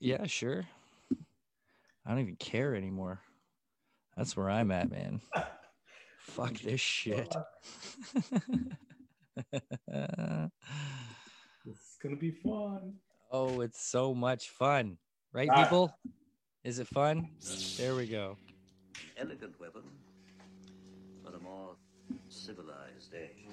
Yeah, sure. I don't even care anymore. That's where I'm at, man. Fuck this shit. It's gonna be fun. oh, it's so much fun. Right, Ah. people? Is it fun? There we go. elegant weapon on a more civilized age.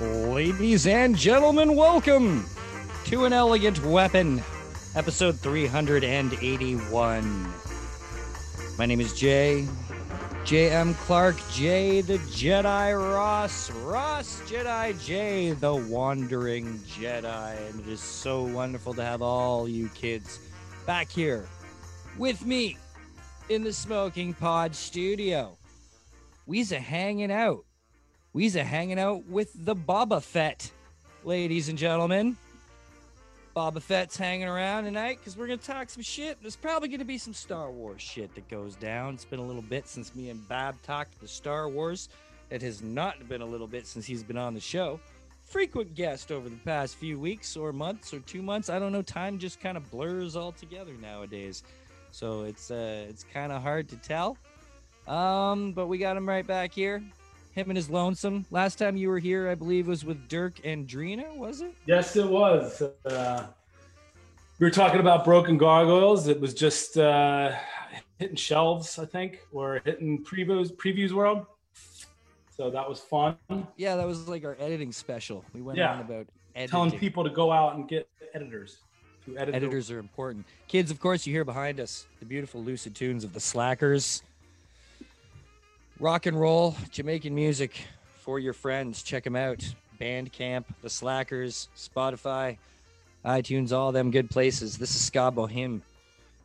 Ladies and gentlemen, welcome to an elegant weapon, episode 381. My name is Jay, J.M. Clark, Jay the Jedi Ross, Ross Jedi Jay the Wandering Jedi. And it is so wonderful to have all you kids back here with me in the Smoking Pod studio. We's a hanging out. We's a hanging out with the Boba Fett, ladies and gentlemen. Boba Fett's hanging around tonight because we're gonna talk some shit. There's probably gonna be some Star Wars shit that goes down. It's been a little bit since me and Bab talked the Star Wars. It has not been a little bit since he's been on the show. Frequent guest over the past few weeks or months or two months. I don't know. Time just kind of blurs all together nowadays, so it's uh, it's kind of hard to tell. Um, but we got him right back here him and his lonesome. Last time you were here, I believe, was with Dirk and Drina, was it? Yes, it was. Uh, we were talking about broken gargoyles. It was just uh, hitting shelves, I think, or hitting previews previews world. So that was fun. Yeah, that was like our editing special. We went Yeah. on about editing. Telling people to go out and get editors to edit. Editors are important. Kids, of course, you hear behind us the beautiful lucid tunes of the Slackers. Rock and roll, Jamaican music for your friends. Check them out. Bandcamp, the Slackers, Spotify, iTunes, all them good places. This is Ska Bohem.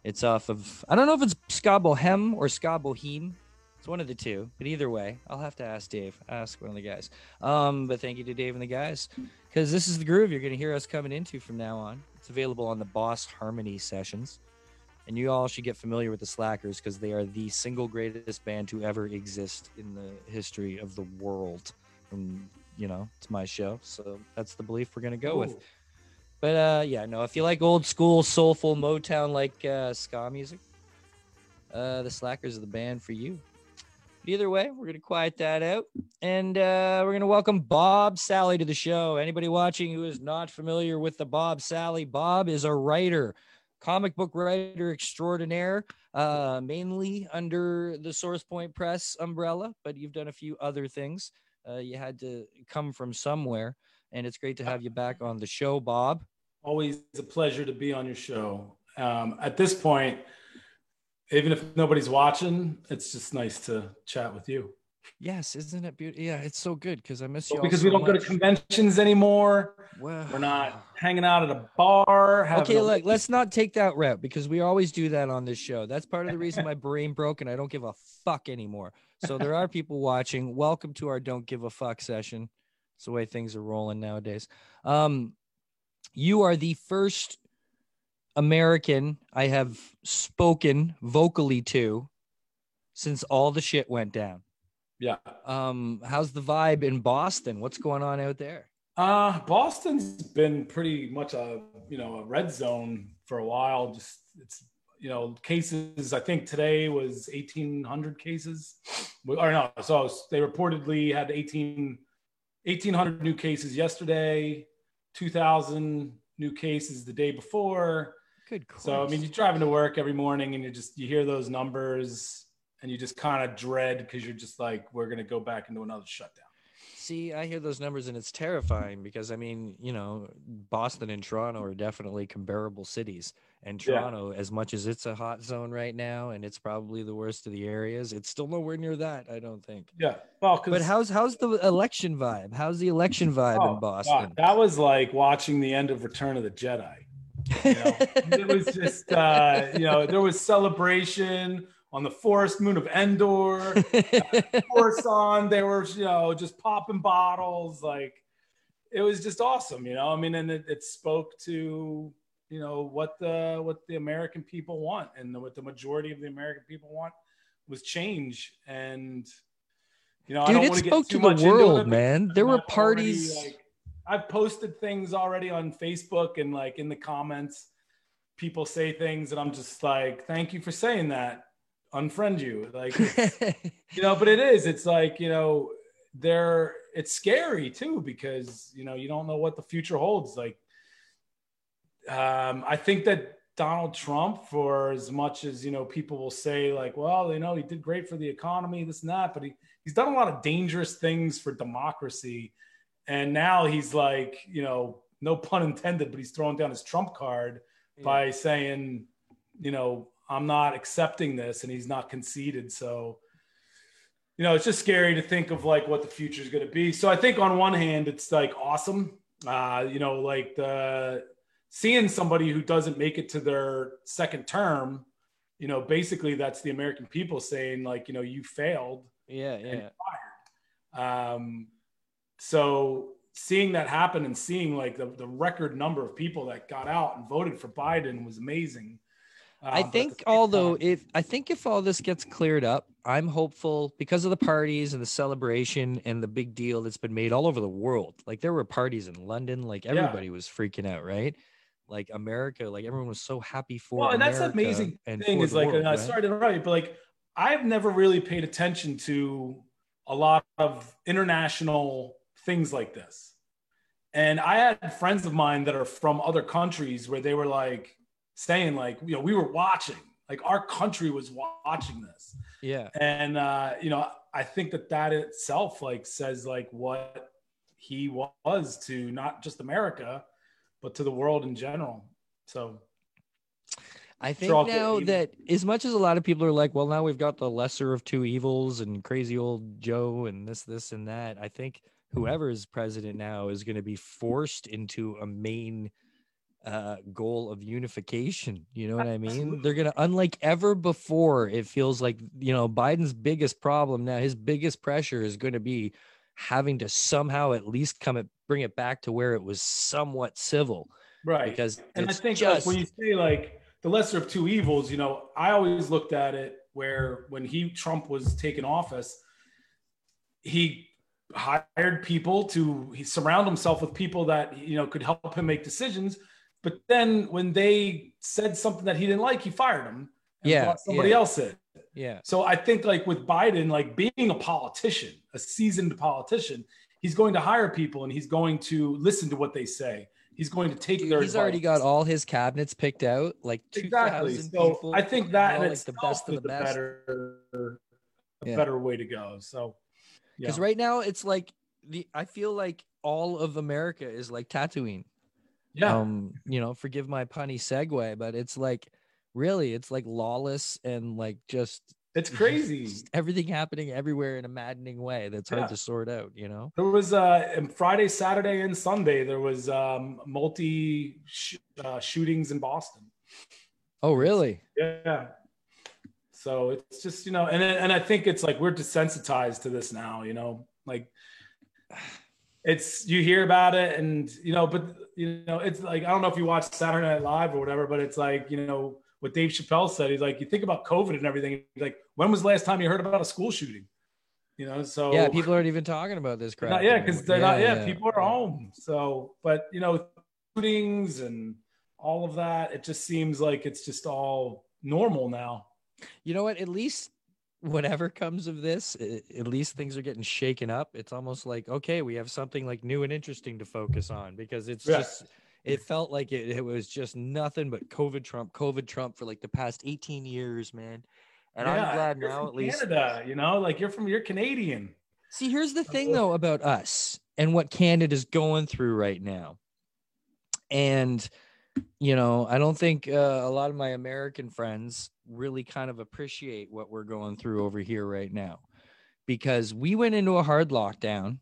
It's off of, I don't know if it's Ska Bohem or Ska Bohem. It's one of the two, but either way, I'll have to ask Dave. Ask one of the guys. Um, but thank you to Dave and the guys because this is the groove you're going to hear us coming into from now on. It's available on the Boss Harmony sessions. And you all should get familiar with the Slackers because they are the single greatest band to ever exist in the history of the world. And, you know, it's my show. So that's the belief we're going to go with. But uh, yeah, no, if you like old school, soulful Motown like uh, ska music, uh, the Slackers are the band for you. But either way, we're gonna quiet that out, and uh, we're gonna welcome Bob Salley to the show. Anybody watching who is not familiar with the Bob Salley, Bob is a writer, comic book writer extraordinaire, uh, mainly under the Source Point Press umbrella, but you've done a few other things. Uh, you had to come from somewhere, and it's great to have you back on the show, Bob. Always a pleasure to be on your show. Um, at this point, even if nobody's watching, it's just nice to chat with you. Yes, isn't it beautiful? Yeah, it's so good because I miss you. Well, because so we don't go to conventions anymore. We're not hanging out at a bar. Okay, a- look, let's not take that route because we always do that on this show. That's part of the reason my brain broke and I don't give a fuck anymore. So there are people watching. Welcome to our don't give a fuck session. It's the way things are rolling nowadays. Um, you are the first American I have spoken vocally to since all the shit went down. Yeah. Um, how's the vibe in Boston? What's going on out there? Uh, Boston's been pretty much a you know a red zone for a while. Just it's you know cases. I think today was eighteen hundred cases, or no. So they reportedly had 18, 1,800 new cases yesterday, two thousand new cases the day before. Good. So I mean, you're driving to work every morning and you just you hear those numbers and you just kind of dread because you're just like we're gonna go back into another shutdown. See, I hear those numbers and it's terrifying because I mean, you know, Boston and Toronto are definitely comparable cities. And Yeah. Toronto, as much as it's a hot zone right now and it's probably the worst of the areas, it's still nowhere near that, I don't think. Yeah. Well, But how's how's the election vibe? How's the election vibe Oh, in Boston? God, that was like watching the end of Return of the Jedi. You know, it was just, uh, you know, there was celebration on the forest moon of Endor. Coruscant, they were, you know, just popping bottles. Like, it was just awesome, you know. I mean, and it, it spoke to you know what the what the American people want, and what the majority of the American people want was change. And you know, Dude, I don't want to spoke get too to the into world, it, man. There were I'm already, parties. like, I've posted things already on Facebook and like in the comments, people say things, and I'm just like, thank you for saying that. Unfriend you, like you know. But it is. It's like you know, they're. It's scary too because you know you don't know what the future holds. Like, um, I think that Donald Trump, for as much as you know, people will say like, well, you know, he did great for the economy, this and that, but he he's done a lot of dangerous things for democracy, and now he's like, you know, no pun intended, but he's throwing down his trump card by saying, you know, I'm not accepting this, and he's not conceded. So, you know, it's just scary to think of like what the future is going to be. So I think on one hand, it's like awesome, uh, you know, like the seeing somebody who doesn't make it to their second term, you know, basically that's the American people saying like, you know, you failed. yeah, yeah. Um, so seeing that happen and seeing like the, the record number of people that got out and voted for Biden was amazing. Uh, I think although if I think if all this gets cleared up, I'm hopeful because of the parties and the celebration and the big deal that's been made all over the world. Like there were parties in London, like everybody was freaking out, right? Like America, like everyone was so happy for. well, and that's amazing and thing is like, world, I right? started right, but like I've never really paid attention to a lot of international things like this. And I had friends of mine that are from other countries where they were like saying, like, you know, we were watching, like our country was watching this. Yeah, And, uh, you know, I think that that itself like says like what he was to not just America, but to the world in general. So I think all now that as much as a lot of people are like, well, now we've got the lesser of two evils and crazy old Joe and this, this, and that. I think whoever is president now is going to be forced into a main uh, goal of unification. You know what I mean? They're going to, unlike ever before, it feels like, you know, Biden's biggest problem now, his biggest pressure is going to be having to somehow at least come it, bring it back to where it was somewhat civil right. because and I think like, when you say like the lesser of two evils, you know, I always looked at it where when he Trump was taking office, he hired people to he surround himself with people that you know could help him make decisions. But then when they said something that he didn't like, he fired them and Yeah, somebody yeah. else in. yeah. So I think like with Biden, like being a politician, a seasoned politician, he's going to hire people and he's going to listen to what they say. He's going to take Dude, their he's already got all his cabinets picked out, like exactly. So people. I think that all, like the best of the best. better, a Yeah. better way to go. So yeah, Because right now it's like the I feel like all of America is like Tatooine. Yeah, Um, you know, forgive my punny segue, but it's like really it's like lawless and like just it's crazy. just everything happening everywhere in a maddening way that's hard to sort out, you know? There was uh Friday, Saturday, and Sunday. There was um multi sh- uh, shootings in Boston. Oh, really? Yeah. So it's just you know, and and I think it's like we're desensitized to this now. You know, like it's you hear about it, and you know, but you know, it's like I don't know if you watch Saturday Night Live or whatever, but it's like you know what Dave Chappelle said. He's like, you think about COVID and everything. He's like, when was the last time you heard about a school shooting? You know, so Yeah, people aren't even talking about this crap. not, yeah, because they're not. Yeah, people are home. So, but you know, shootings and all of that, it just seems like it's just all normal now. You know what? At least whatever comes of this, at least things are getting shaken up. It's almost like okay, we have something like new and interesting to focus on because it's Yeah. just it felt like it, it was just nothing but COVID Trump, COVID Trump for like the past 18 years, man. And Yeah, I'm glad now at least. Canada, you know, like you're from you're Canadian. See, here's the thing uh, though about us and what Canada's going through right now. And you know, I don't think uh, a lot of my American friends really kind of appreciate what we're going through over here right now because we went into a hard lockdown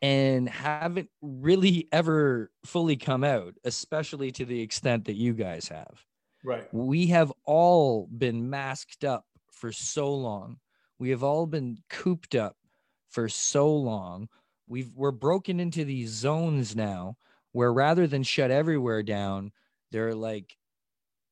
and haven't really ever fully come out, especially to the extent that you guys have Right. we have all been masked up for so long. We have all been cooped up for so long. we've we're broken into these zones now where rather than shut everywhere down, there are like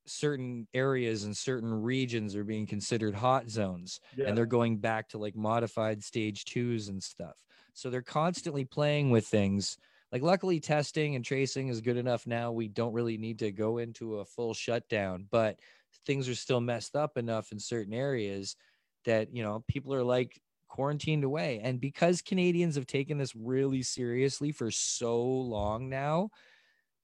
certain areas and certain regions are being considered hot zones Yeah. and they're going back to like modified stage twos and stuff. So they're constantly playing with things. Like, luckily, testing and tracing is good enough now. We don't really need to go into a full shutdown, but things are still messed up enough in certain areas that, you know, people are like quarantined away. And because Canadians have taken this really seriously for so long now,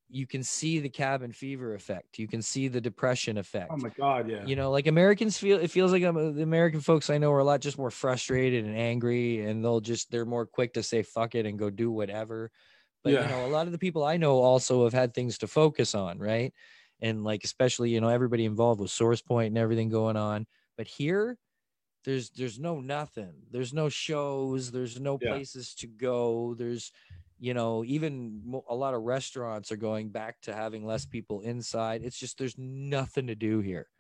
you can see the cabin fever effect. You can see the depression effect Oh my god, yeah. you know like americans feel it feels like um, the american folks i know are a lot just more frustrated and angry and they'll just they're more quick to say fuck it and go do whatever but Yeah. you know a lot of the people i know also have had things to focus on right and like especially you know everybody involved with source point and everything going on but here there's there's no nothing. There's no shows. There's no Yeah. places to go. There's you know even a lot of restaurants are going back to having less people inside. It's just there's nothing to do here.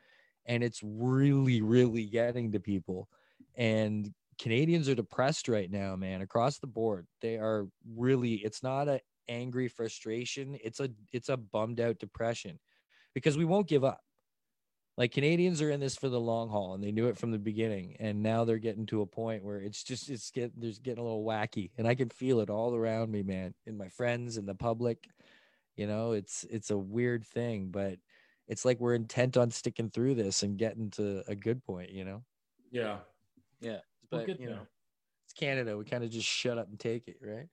And it's really really getting to people. And canadians are depressed right now man across the board. They are really it's not a angry frustration. It's a it's a bummed out depression because we won't give up like canadians are in this for the long haul and they knew it from the beginning and now they're getting to a point where it's just it's get there's getting a little wacky and i can feel it all around me man in my friends and the public you know it's it's a weird thing but it's like we're intent on sticking through this and getting to a good point you know yeah. yeah We'll but you there. know it's canada we kind of just shut up and take it right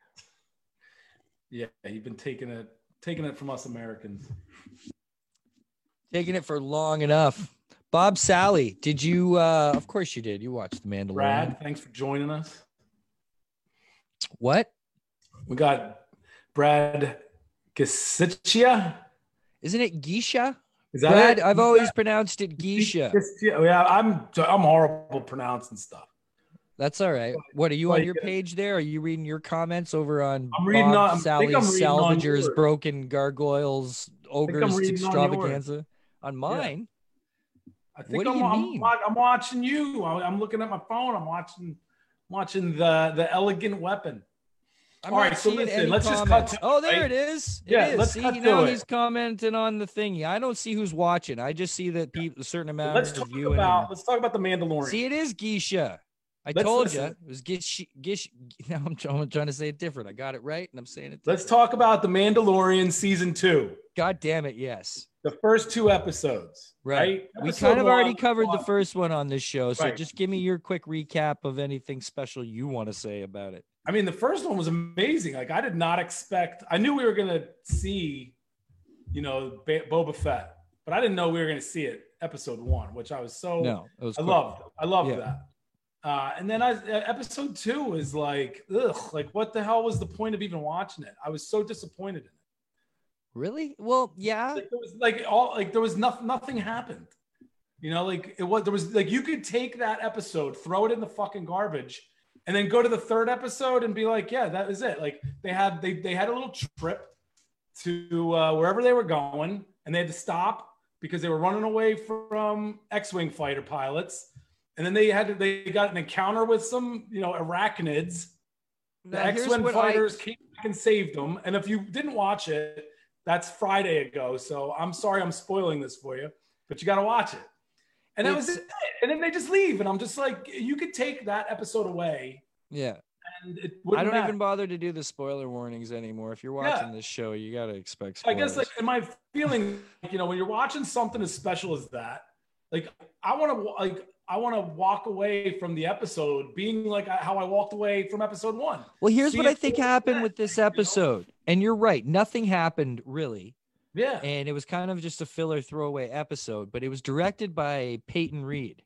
Yeah, you've been taking it taking it from us Americans. Taking it for long enough bob salley did you uh of course you did you watched the mandalorian Brad, thanks for joining us. what We got Brad Gasicia. isn't it geisha Is that Brad, it? I've always pronounced it geisha. Yeah, I'm I'm horrible pronouncing stuff. That's all right. What are you Well, on your page there? Are you reading your comments over on I'm reading Bob on- Salley's Salvagers. Broken Gargoyles, Ogres. Extravaganza? On mine? I think I'm, I'm? I'm watching you. I'm looking at my phone. I'm watching watching the the elegant weapon. I'm All right, so listen, let's just cut to Oh, there right? it is. It Yeah, is. let's see, cut now it. he's commenting on the thingy. I don't see who's watching. I just see that people a certain amount Let's of talk about and- let's talk about the Mandalorian. See, it is Geisha. I Let's told you it was Gish. Gish. Now I'm, I'm trying to say it different. I got it right, and I'm saying it. Let's talk about the Mandalorian season two. God damn it! Yes. The first two episodes. Right. Right. We Episode kind of already one- covered the first one on this show. So Right. just give me your quick recap of anything special you want to say about it. I mean, the first one was amazing. Like I did not expect. I knew we were gonna see, you know, Ba- Boba Fett, but I didn't know we were gonna see it episode one, which I was so. No, it was I quick. loved. I loved Yeah. that. Uh, and then I, episode two is like, ugh, like what the hell was the point of even watching it? I was so disappointed in it. Really? Well, yeah. Like, there was like all like there was nothing. Nothing happened. You know, like it was there was like you could take that episode, throw it in the fucking garbage, and then go to the third episode and be like, yeah, that was it. Like they had they they had a little trip to uh, wherever they were going, and they had to stop because they were running away from X-wing fighter pilots, and then they had to, they got an encounter with some you know arachnids. The Now, X-wing what I- fighters came back and saved them. And if you didn't watch it, that's Friday ago. So I'm sorry I'm spoiling this for you, but you got to watch it. And that was it. And then they just leave. And I'm just like, you could take that episode away Yeah. and it I don't matter. even bother to do the spoiler warnings anymore. If you're Yeah. watching this show, you got to expect I guess like in my feeling, you know, when you're watching something as special as that, like I want to like I want to walk away from the episode being like how I walked away from episode one. well, here's see what I think happened effect, with this you know? episode. And you're right. Nothing happened really. Yeah. And it was kind of just a filler throwaway episode, but it was directed by Peyton Reed,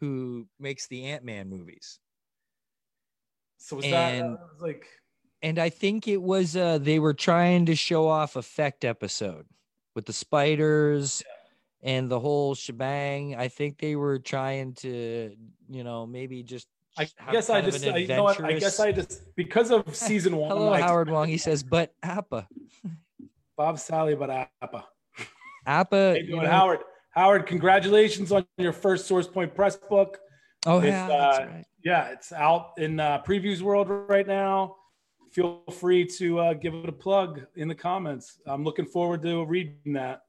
who makes the Ant Man movies. So was that, and- that was like and I think it was uh they were trying to show off effect episode with the spiders and the whole shebang. I think they were trying to, you know, maybe just I guess I just I, you know what, I guess I just because of season one. Hello, like, Howard Wong. He says, but Appa, Bob Salley, but Appa. Appa. How you know- Howard? Howard, congratulations on your first Source Point Press book. Oh It's, yeah, that's uh, right. Yeah, it's out in uh, Previews World right now. feel free to uh, give it a plug in the comments. I'm looking forward to reading that.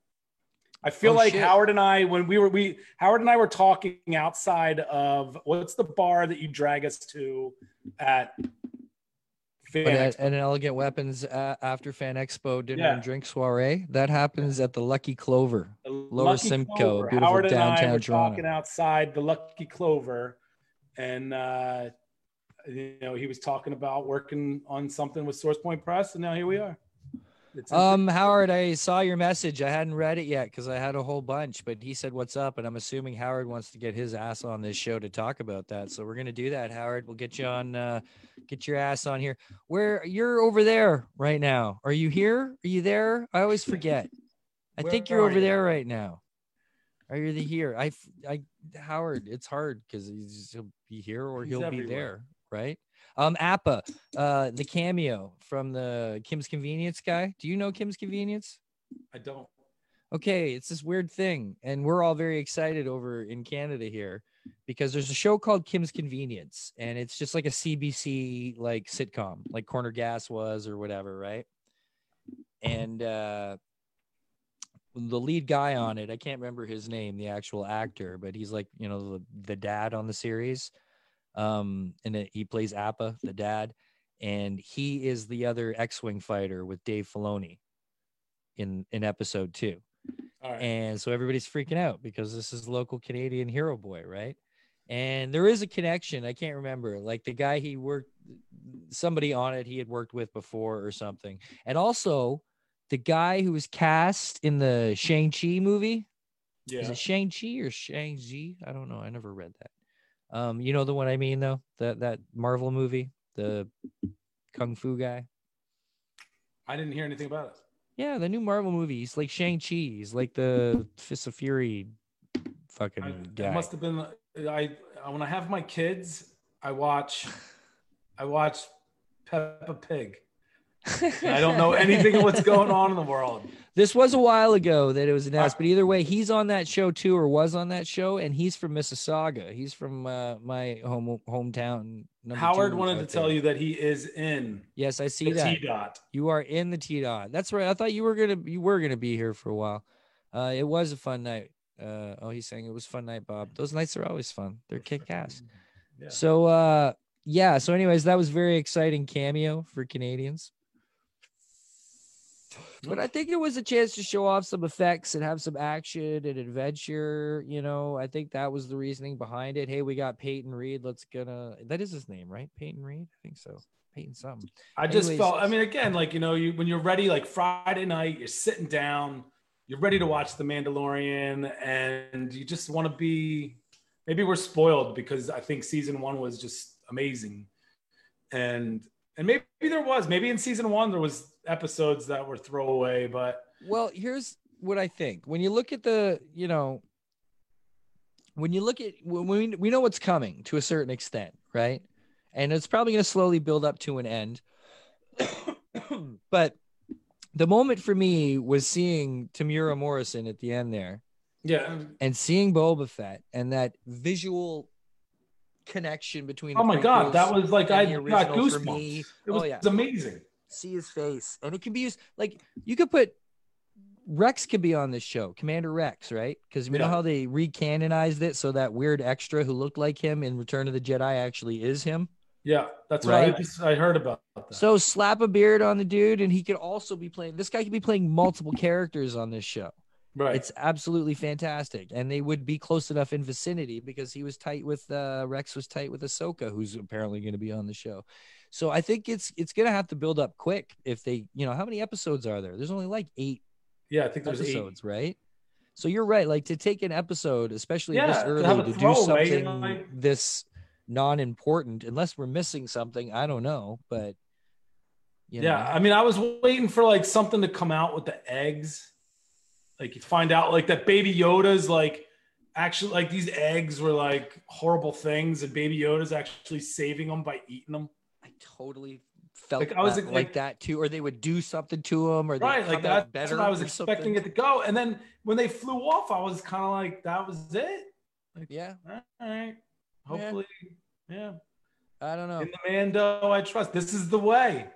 I feel Oh, like shit. Howard and I, when we were we Howard and I were talking outside of what's the bar that you drag us to at Fan But at, Expo? at an Elegant Weapons uh, after Fan Expo dinner Yeah. and drink soiree, that happens at the Lucky Clover. The Lower Lucky Simcoe, Clover. beautiful Howard and I were Toronto. talking outside the Lucky Clover, and uh, you know he was talking about working on something with Source Point Press, and now here we are. Um, Howard, I saw your message. I hadn't read it yet because I had a whole bunch, but he said, What's up? And I'm assuming Howard wants to get his ass on this show to talk about that. So we're gonna do that, Howard. We'll get you on uh get your ass on here. Where you're over there right now. Are you here? Are you there? I always forget. I think you're over you? there right now. Are you the here? I, I, Howard, it's hard because he'll be here or He's he'll be there, right? Um, Appa, uh, the cameo from the Kim's Convenience guy. Do you know Kim's Convenience? I don't. Okay, it's this weird thing, and we're all very excited over in Canada here because there's a show called Kim's Convenience, and it's just like a CBC like sitcom, like Corner Gas was or whatever, right? And uh the lead guy on it, I can't remember his name, the actual actor, but he's like, you know, the, the dad on the series. Um, and it, he plays Appa, the dad, and he is the other X-wing fighter with Dave Filoni in in episode two. Right. And so everybody's freaking out because this is local Canadian hero boy, right? And there is a connection. I can't remember. Like the guy he worked, somebody on it he had worked with before or something. And also the guy who was cast in the Shang-Chi movie. Is it Shang-Chi or Shang-Chi? I don't know. I never read that. Um, you know the one I mean though? That that Marvel movie, the Kung Fu guy. I didn't hear anything about it. Yeah, the new Marvel movie. He's like Shang-Chi. He's like the Fist of Fury fucking I, guy. it must have been. I when I have my kids, I watch. I watch Peppa Pig. I don't know anything of what's going on in the world. This was a while ago that it was announced, but either way, he's on that show too, or was on that show, and he's from Mississauga. He's from uh, my home hometown. Howard wanted to tell there. you that he is in Yes, I see the that. T dot. You are in the T dot. That's right. I thought you were gonna you were gonna be here for a while. Uh, it was a fun night. Uh, oh, he's saying it was a fun night, Bob. Those nights are always fun. They're kick ass. Yeah. So uh, yeah. So anyways, that was very exciting cameo for Canadians. But I think it was a chance to show off some effects and have some action and adventure. You know, I think that was the reasoning behind it. Hey, we got Peyton Reed. Let's gonna that is his name, right? Peyton Reed. I think so. Peyton something. I just Anyways. felt. I mean, again, like you know, you when you're ready, like Friday night, you're sitting down, you're ready to watch The Mandalorian, and you just want to be. Maybe we're spoiled because I think season one was just amazing, and and maybe there was maybe in season one there was episodes that were throwaway, but Well, here's what I think. When you look at the, you know, when you look at when we we know what's coming to a certain extent, right? And it's probably going to slowly build up to an end. but the moment for me was seeing Temuera Morrison at the end there yeah. and seeing Boba Fett and that visual connection between Oh my god, that was like I got goosebumps. me. It was oh yeah amazing. See his face. And it can be used like you could put rex could be on this show commander rex right? Because we know how they recanonized it so that weird extra who looked like him in return of the jedi actually is him. Yeah, that's what I Right? just I heard about that. so slap a beard on the dude and he could also be playing this guy could be playing multiple characters on this show right. it's absolutely fantastic and they would be close enough in vicinity because he was tight with uh rex was tight with ahsoka who's apparently going to be on the show so i think it's it's going to have to build up quick if they you know how many episodes are there there's only like eight yeah, I think there's eight. episodes right so you're right like to take an episode especially this Yeah, to early a to do something this non-important unless we're missing something i don't know but you yeah, know. I mean, I was waiting for like something to come out with the eggs. Like you find out like that Baby Yoda's like actually like these eggs were like horrible things, and Baby Yoda's actually saving them by eating them. I totally felt Like, I was that- like- like, that too, or they would do something to them, or Right, like that, that's better. what I was expecting something. it to go. And then when they flew off, I was kind of like, that was it. Yeah, All right, hopefully, yeah. I don't know. In the Mando, I trust. This is the way.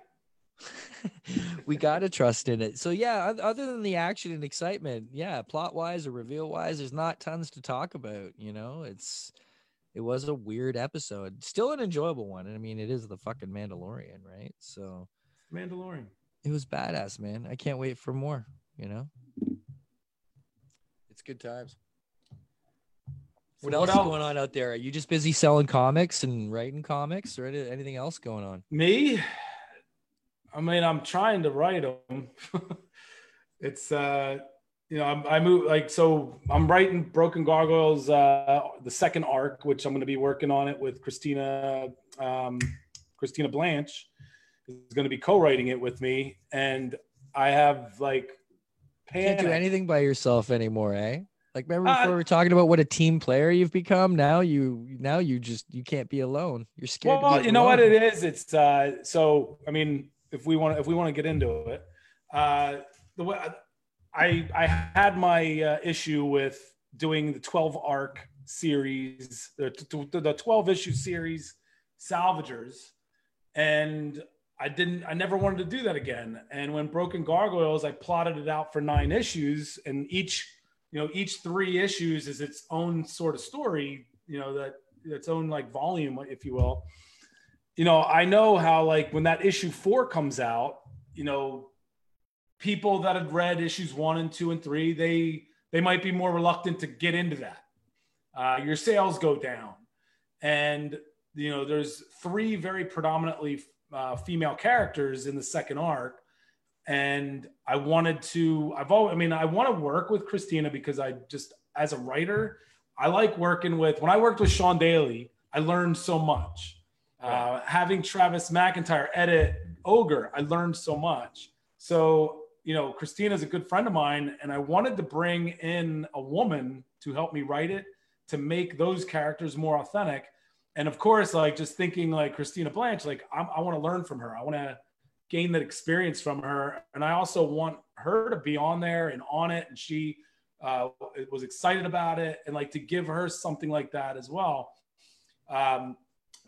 we gotta trust in it. So yeah, other than the action and excitement, yeah, plot wise or reveal wise, there's not tons to talk about. You know, it's it was a weird episode, still an enjoyable one. And I mean, it is the fucking Mandalorian, right? So Mandalorian. It was badass, man. I can't wait for more. You know, it's good times. What else is going on out there? Are you just busy selling comics and writing comics, or anything else going on? Me, I mean, I'm trying to write them. it's uh, you know, I'm, I move like so. I'm writing Broken Gargoyles, uh, the second arc, which I'm going to be working on it with Christina, um, Christina Blanch is going to be co-writing it with me, and I have like panic. can't do anything by yourself anymore, eh? Like remember before uh, we were talking about what a team player you've become? Now you now you just you can't be alone. You're scared. Well, you know what it is? It's uh so I mean, if we want if we want to get into it, uh the way I I had my uh, issue with doing the 12 arc series, the, the 12 issue series salvagers and I didn't I never wanted to do that again. And when Broken Gargoyles, I plotted it out for nine issues and each you know each three issues is its own sort of story you know that its own like volume if you will you know i know how like when that issue four comes out you know people that had read issues one and two and three they they might be more reluctant to get into that uh, your sales go down and you know there's three very predominantly uh, female characters in the second arc and I wanted to. I've always. I mean, I want to work with Christina because I just, as a writer, I like working with. When I worked with Sean Daly, I learned so much. Uh, having Travis McIntyre edit Ogre, I learned so much. So you know, Christina is a good friend of mine, and I wanted to bring in a woman to help me write it to make those characters more authentic. And of course, like just thinking like Christina Blanch, like I'm, i want to learn from her. I want to gain that experience from her. And I also want her to be on there and on it. And she uh, was excited about it and like to give her something like that as well. Um,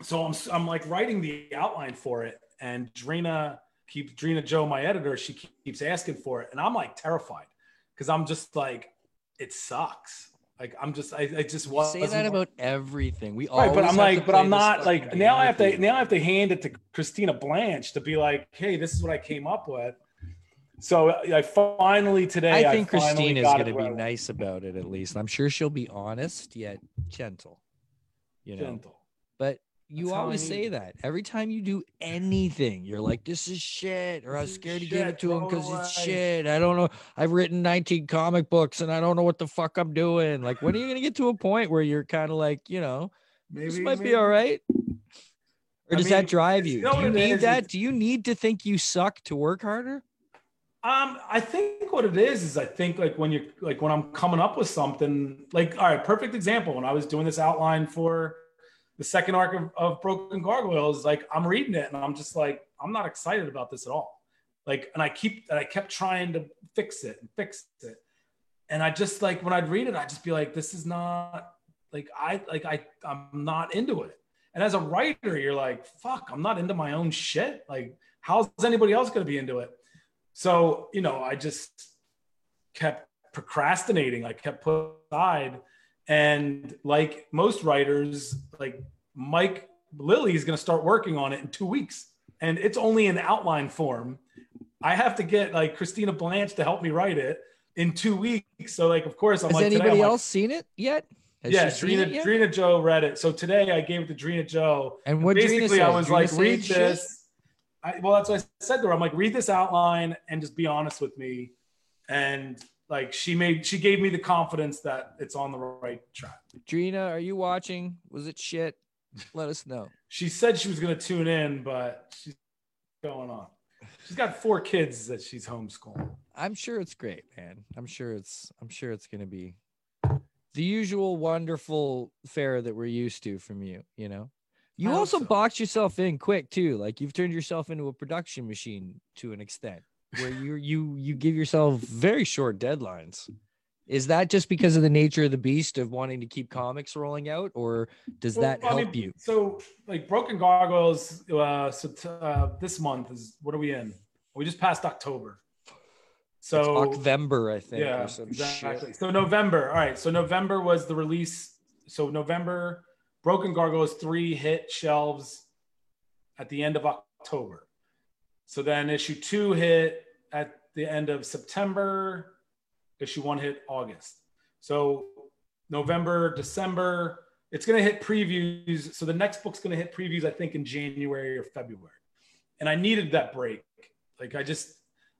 so I'm, I'm like writing the outline for it. And Drina keeps, Drina Joe, my editor, she keeps asking for it. And I'm like terrified because I'm just like, it sucks. Like I'm just, I, I just want say that about everything. We right, but I'm like, but I'm not like now. I have to now I have to hand it to Christina Blanch to be like, hey, this is what I came up with. So uh, I finally today. I think Christina is going to be nice about it. At least I'm sure she'll be honest yet gentle. You know, gentle. But you That's always say that every time you do anything, you're like, "This is shit," or "I'm scared to give it to him because it's shit." I don't know. I've written 19 comic books and I don't know what the fuck I'm doing. Like, when are you gonna get to a point where you're kind of like, you know, maybe this might maybe. be all right? Or does I mean, that drive you? you do you need is? that? Do you need to think you suck to work harder? Um, I think what it is is I think like when you're like when I'm coming up with something, like all right, perfect example. When I was doing this outline for the second arc of, of Broken Gargoyles, like I'm reading it and I'm just like, I'm not excited about this at all. Like, and I keep, and I kept trying to fix it and fix it. And I just like, when I'd read it, I'd just be like, this is not like, I, like, I, I'm not into it. And as a writer, you're like, fuck, I'm not into my own shit. Like, how's anybody else going to be into it? So, you know, I just kept procrastinating. I kept put aside and like most writers, like Mike Lilly is going to start working on it in two weeks. And it's only in outline form. I have to get like Christina Blanch to help me write it in two weeks. So like, of course, I'm Has like, anybody today, else like, seen it yet? Has yeah, Drina, Drina Joe read it. So today I gave it to Drina Joe. And what basically I was Drina like, read this. I, well, that's what I said to her. I'm like, read this outline and just be honest with me. And like she made she gave me the confidence that it's on the right track. Drina, are you watching? Was it shit? Let us know. she said she was gonna tune in, but she's going on. She's got four kids that she's homeschooling. I'm sure it's great, man. I'm sure it's I'm sure it's gonna be the usual wonderful fare that we're used to from you, you know. You also so. box yourself in quick too. Like you've turned yourself into a production machine to an extent where you you you give yourself very short deadlines. Is that just because of the nature of the beast of wanting to keep comics rolling out, or does Well, that I help mean, you? So, like, Broken Gargoyles. Uh, so t- uh, this month is what are we in? We just passed October. So it's October, I think. yeah, exactly. shit. So November. All right. So November was the release. So November, Broken Gargoyles three hit shelves at the end of October. So then issue two hit at the end of September. Issue one hit August. So November, December. It's going to hit previews. So the next book's going to hit previews, I think, in January or February. And I needed that break. Like I just,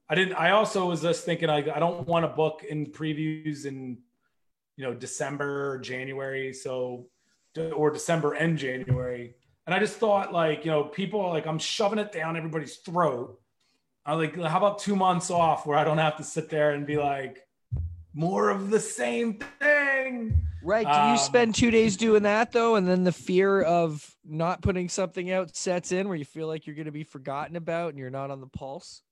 I didn't. I also was just thinking, I, I don't want to book in previews in, you know, December, or January. So, or December and January. And I just thought, like, you know, people are like, I'm shoving it down everybody's throat. I like, how about two months off where I don't have to sit there and be like, more of the same thing. Right. Do you Um, spend two days doing that though, and then the fear of not putting something out sets in, where you feel like you're going to be forgotten about and you're not on the pulse?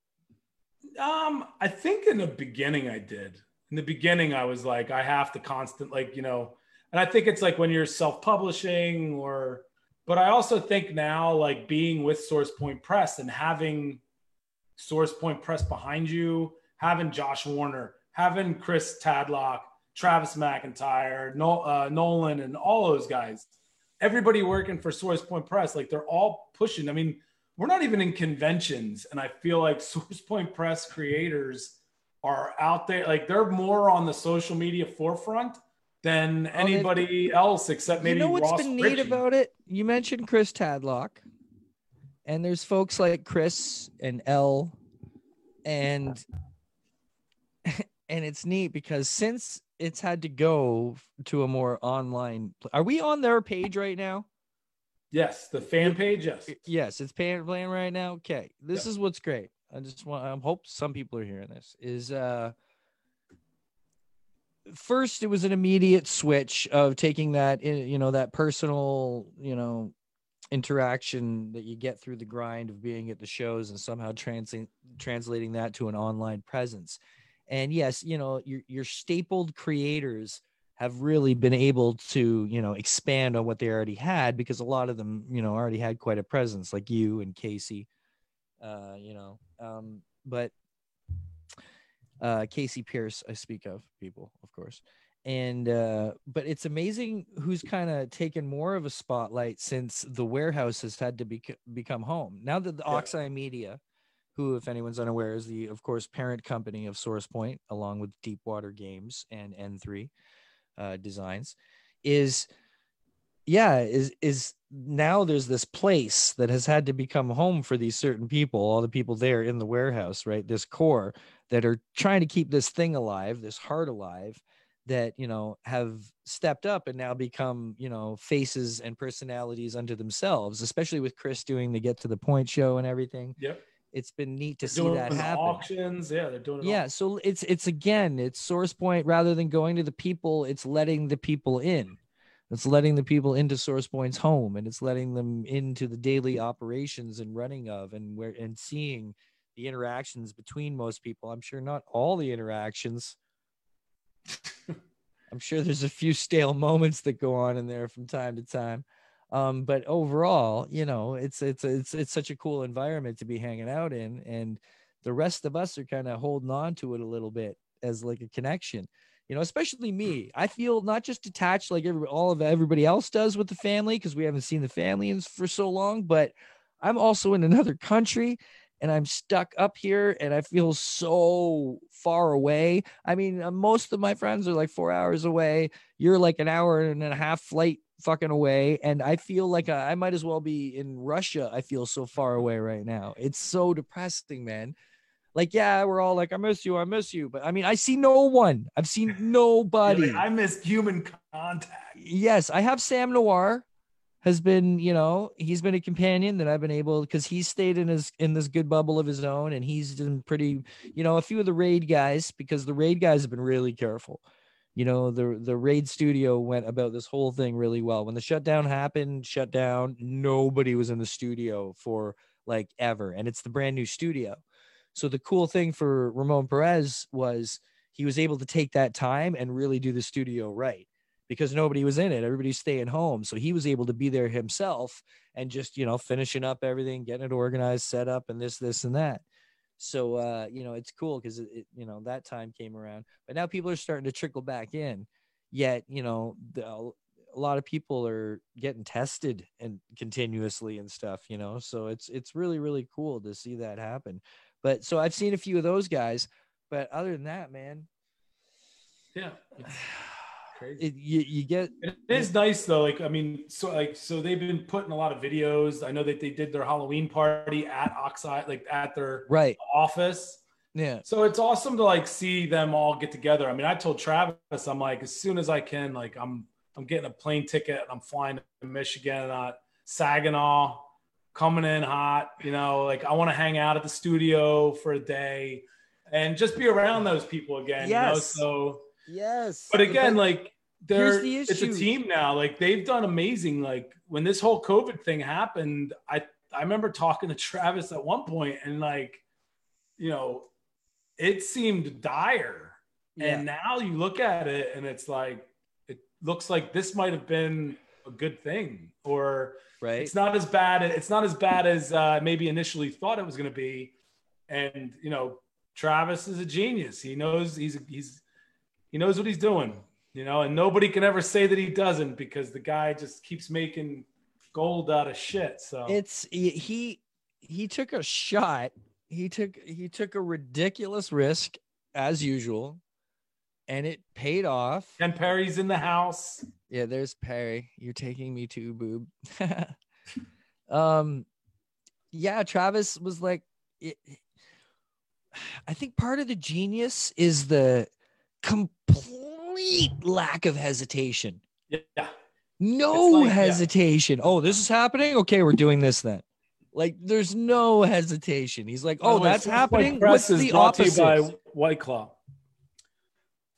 Um, I think in the beginning I did. In the beginning, I was like, I have to constant, like, you know, and I think it's like when you're self-publishing or but I also think now, like being with Source Point Press and having Source Point Press behind you, having Josh Werner, having Chris Tadlock, Travis McIntyre, uh, Nolan, and all those guys, everybody working for Source Point Press, like they're all pushing. I mean, we're not even in conventions, and I feel like Source Point Press creators are out there, like they're more on the social media forefront than anybody else, except maybe you know what's Ross been neat Ritchie. about it? You mentioned Chris Tadlock, and there's folks like Chris and L, and and it's neat because since it's had to go to a more online, are we on their page right now? Yes, the fan page. Yes. Yes, it's paying playing right now. Okay, this is what's great. I just want I hope some people are hearing this. Is uh first it was an immediate switch of taking that you know that personal you know interaction that you get through the grind of being at the shows and somehow translating translating that to an online presence. And yes you know your your stapled creators have really been able to you know expand on what they already had because a lot of them you know already had quite a presence like you and casey uh you know um but uh casey pierce i speak of people of course and uh but it's amazing who's kind of taken more of a spotlight since the warehouse has had to bec- become home now that the Yeah. oxeye media who if anyone's unaware is the of course parent company of source point along with deepwater games and n3 uh, designs is yeah is is now there's this place that has had to become home for these certain people all the people there in the warehouse right this core that are trying to keep this thing alive this heart alive that you know have stepped up and now become you know faces and personalities unto themselves especially with chris doing the get to the point show and everything Yep. it's been neat to see that happen auctions. Yeah, they're doing it. all. yeah so it's it's again it's source point rather than going to the people it's letting the people in it's letting the people into source point's home and it's letting them into the daily operations and running of and where and seeing the interactions between most people. I'm sure not all the interactions i'm sure there's a few stale moments that go on in there from time to time. Um but overall you know it's it's it's it's such a cool environment to be hanging out in and the rest of us are kind of holding on to it a little bit as like a connection you know especially me. I feel not just detached like every, all of everybody else does with the family because we haven't seen the family in, for so long but i'm also in another country and i'm stuck up here and i feel so far away. I mean uh, most of my friends are like four hours away. You're like an hour and a half flight fucking away. And i feel like I, I might as well be in russia i feel so far away right now. It's so depressing man like yeah we're all like i miss you i miss you but i mean i see no one. I've seen nobody. Like, I miss human contact. yes i have sam noir has been you know he's been a companion that i've been able because he's stayed in his in this good bubble of his own and he's been pretty you know a few of the raid guys because the raid guys have been really careful. You know the the raid studio went about this whole thing really well. When the shutdown happened shut down nobody was in the studio for like ever and it's the brand new studio so the cool thing for ramon perez was he was able to take that time and really do the studio right because nobody was in it. Everybody's staying home. So he was able to be there himself and just, you know, finishing up everything, getting it organized, set up, and this, this, and that. So, uh, you know, it's cool because it, it, you know, that time came around. But now people are starting to trickle back in. Yet, you know, the, a lot of people are getting tested and continuously and stuff, you know. So it's it's really really cool to see that happen. But so I've seen a few of those guys, but other than that, man, Yeah. it, you you get It is nice though. Like I mean, so like so they've been putting a lot of videos. I know that they did their Halloween party at Oxide, like at their right, office. yeah, So it's awesome to like see them all get together. I mean, I told Travis, I'm like, as soon as I can, like I'm I'm getting a plane ticket and I'm flying to Michigan, uh, Saginaw, coming in hot. You know, like I want to hang out at the studio for a day and just be around those people again. You know, Yes. so yes. but again, like they're Here's the it's a team now. Like they've done amazing. Like when this whole COVID thing happened, I I remember talking to Travis at one point and like, you know, it seemed dire. Yeah. And now you look at it and it's like it looks like this might have been a good thing or right, it's not as bad it's not as bad as uh, maybe initially thought it was going to be. And you know travis is a genius. He knows he's he's he knows what he's doing you know and nobody can ever say that he doesn't because the guy just keeps making gold out of shit so. It's he he- took a shot. He took he took a ridiculous risk as usual and it paid off. Ken perry's in the house yeah there's perry you're taking me to boob um yeah travis was like it, i think part of the genius is the complete lack of hesitation yeah no like, yeah. hesitation. Oh, this is happening. Okay, we're doing this then. Like, there's no hesitation. He's like, oh, that's happening. What's the brought to you opposite? by white claw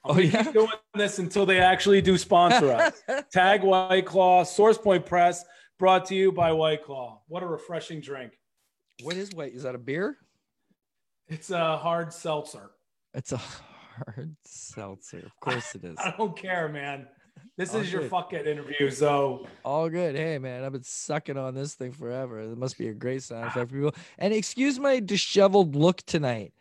I'm Oh, yeah? keep doing this until they actually do sponsor us Tag White Claw, Source Point Press, brought to you by White Claw. What a refreshing drink. what is white? Is that a beer? It's a hard seltzer. It's a hard seltzer. Of course it is. I don't care, man. This Oh, is your good. fuck it interview. So All good. Hey, man, I've been sucking on this thing forever. It must be a great sound effect for people. And excuse my disheveled look tonight.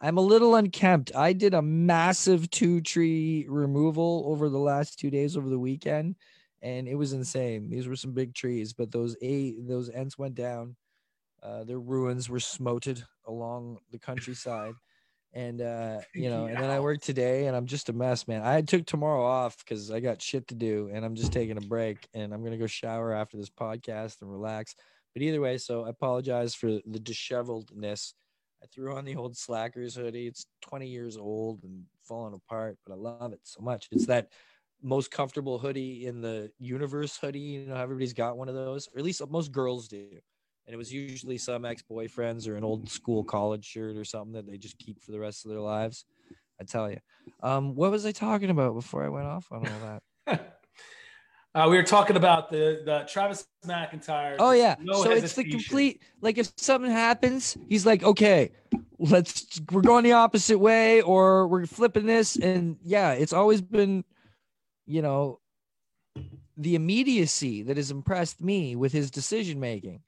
I'm a little unkempt. I did a massive two tree removal over the last two days over the weekend, and it was insane. These were some big trees, but those eight those ends went down. Uh, their ruins were smoted along the countryside. And uh, you know, and then I worked today and I'm just a mess, man. I took tomorrow off because I got shit to do and I'm just taking a break and I'm gonna go shower after this podcast and relax. But either way, so I apologize for the disheveledness. I threw on the old slackers hoodie. It's 20 years old and falling apart, but I love it so much. It's that most comfortable hoodie in the universe hoodie. You know, everybody's got one of those, or at least most girls do. And it was usually some ex boyfriends or an old school college shirt or something that they just keep for the rest of their lives. I tell you. Um, what was I talking about before I went off on all that? uh, we were talking about the the Travis McIntyre. Oh yeah. no so it's the complete like if something happens, he's like, okay, let's we're going the opposite way or we're flipping this. And yeah, it's always been, you know, the immediacy that has impressed me with his decision making.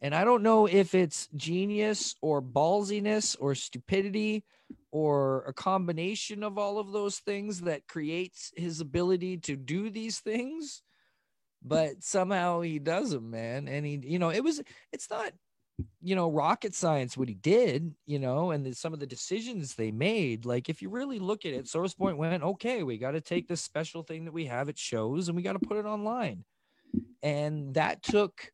And I don't know if it's genius or ballsiness or stupidity or a combination of all of those things that creates his ability to do these things but somehow he does them man. And he you know it was it's not you know rocket science what he did you know and some of the decisions they made. Like if you really look at it source point went okay we got to take this special thing that we have at shows and we got to put it online. And that took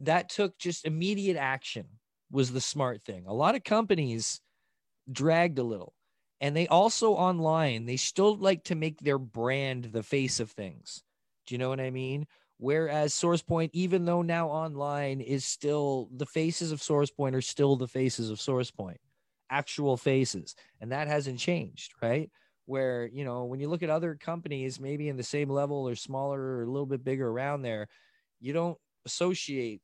that took just immediate action was the smart thing. A lot of companies dragged a little and they also online they still like to make their brand the face of things. Do you know what i mean? Whereas sourcepoint even though now online is still the faces of sourcepoint are still the faces of sourcepoint actual faces. And that hasn't changed right? Where you know when you look at other companies maybe in the same level or smaller or a little bit bigger around there you don't associate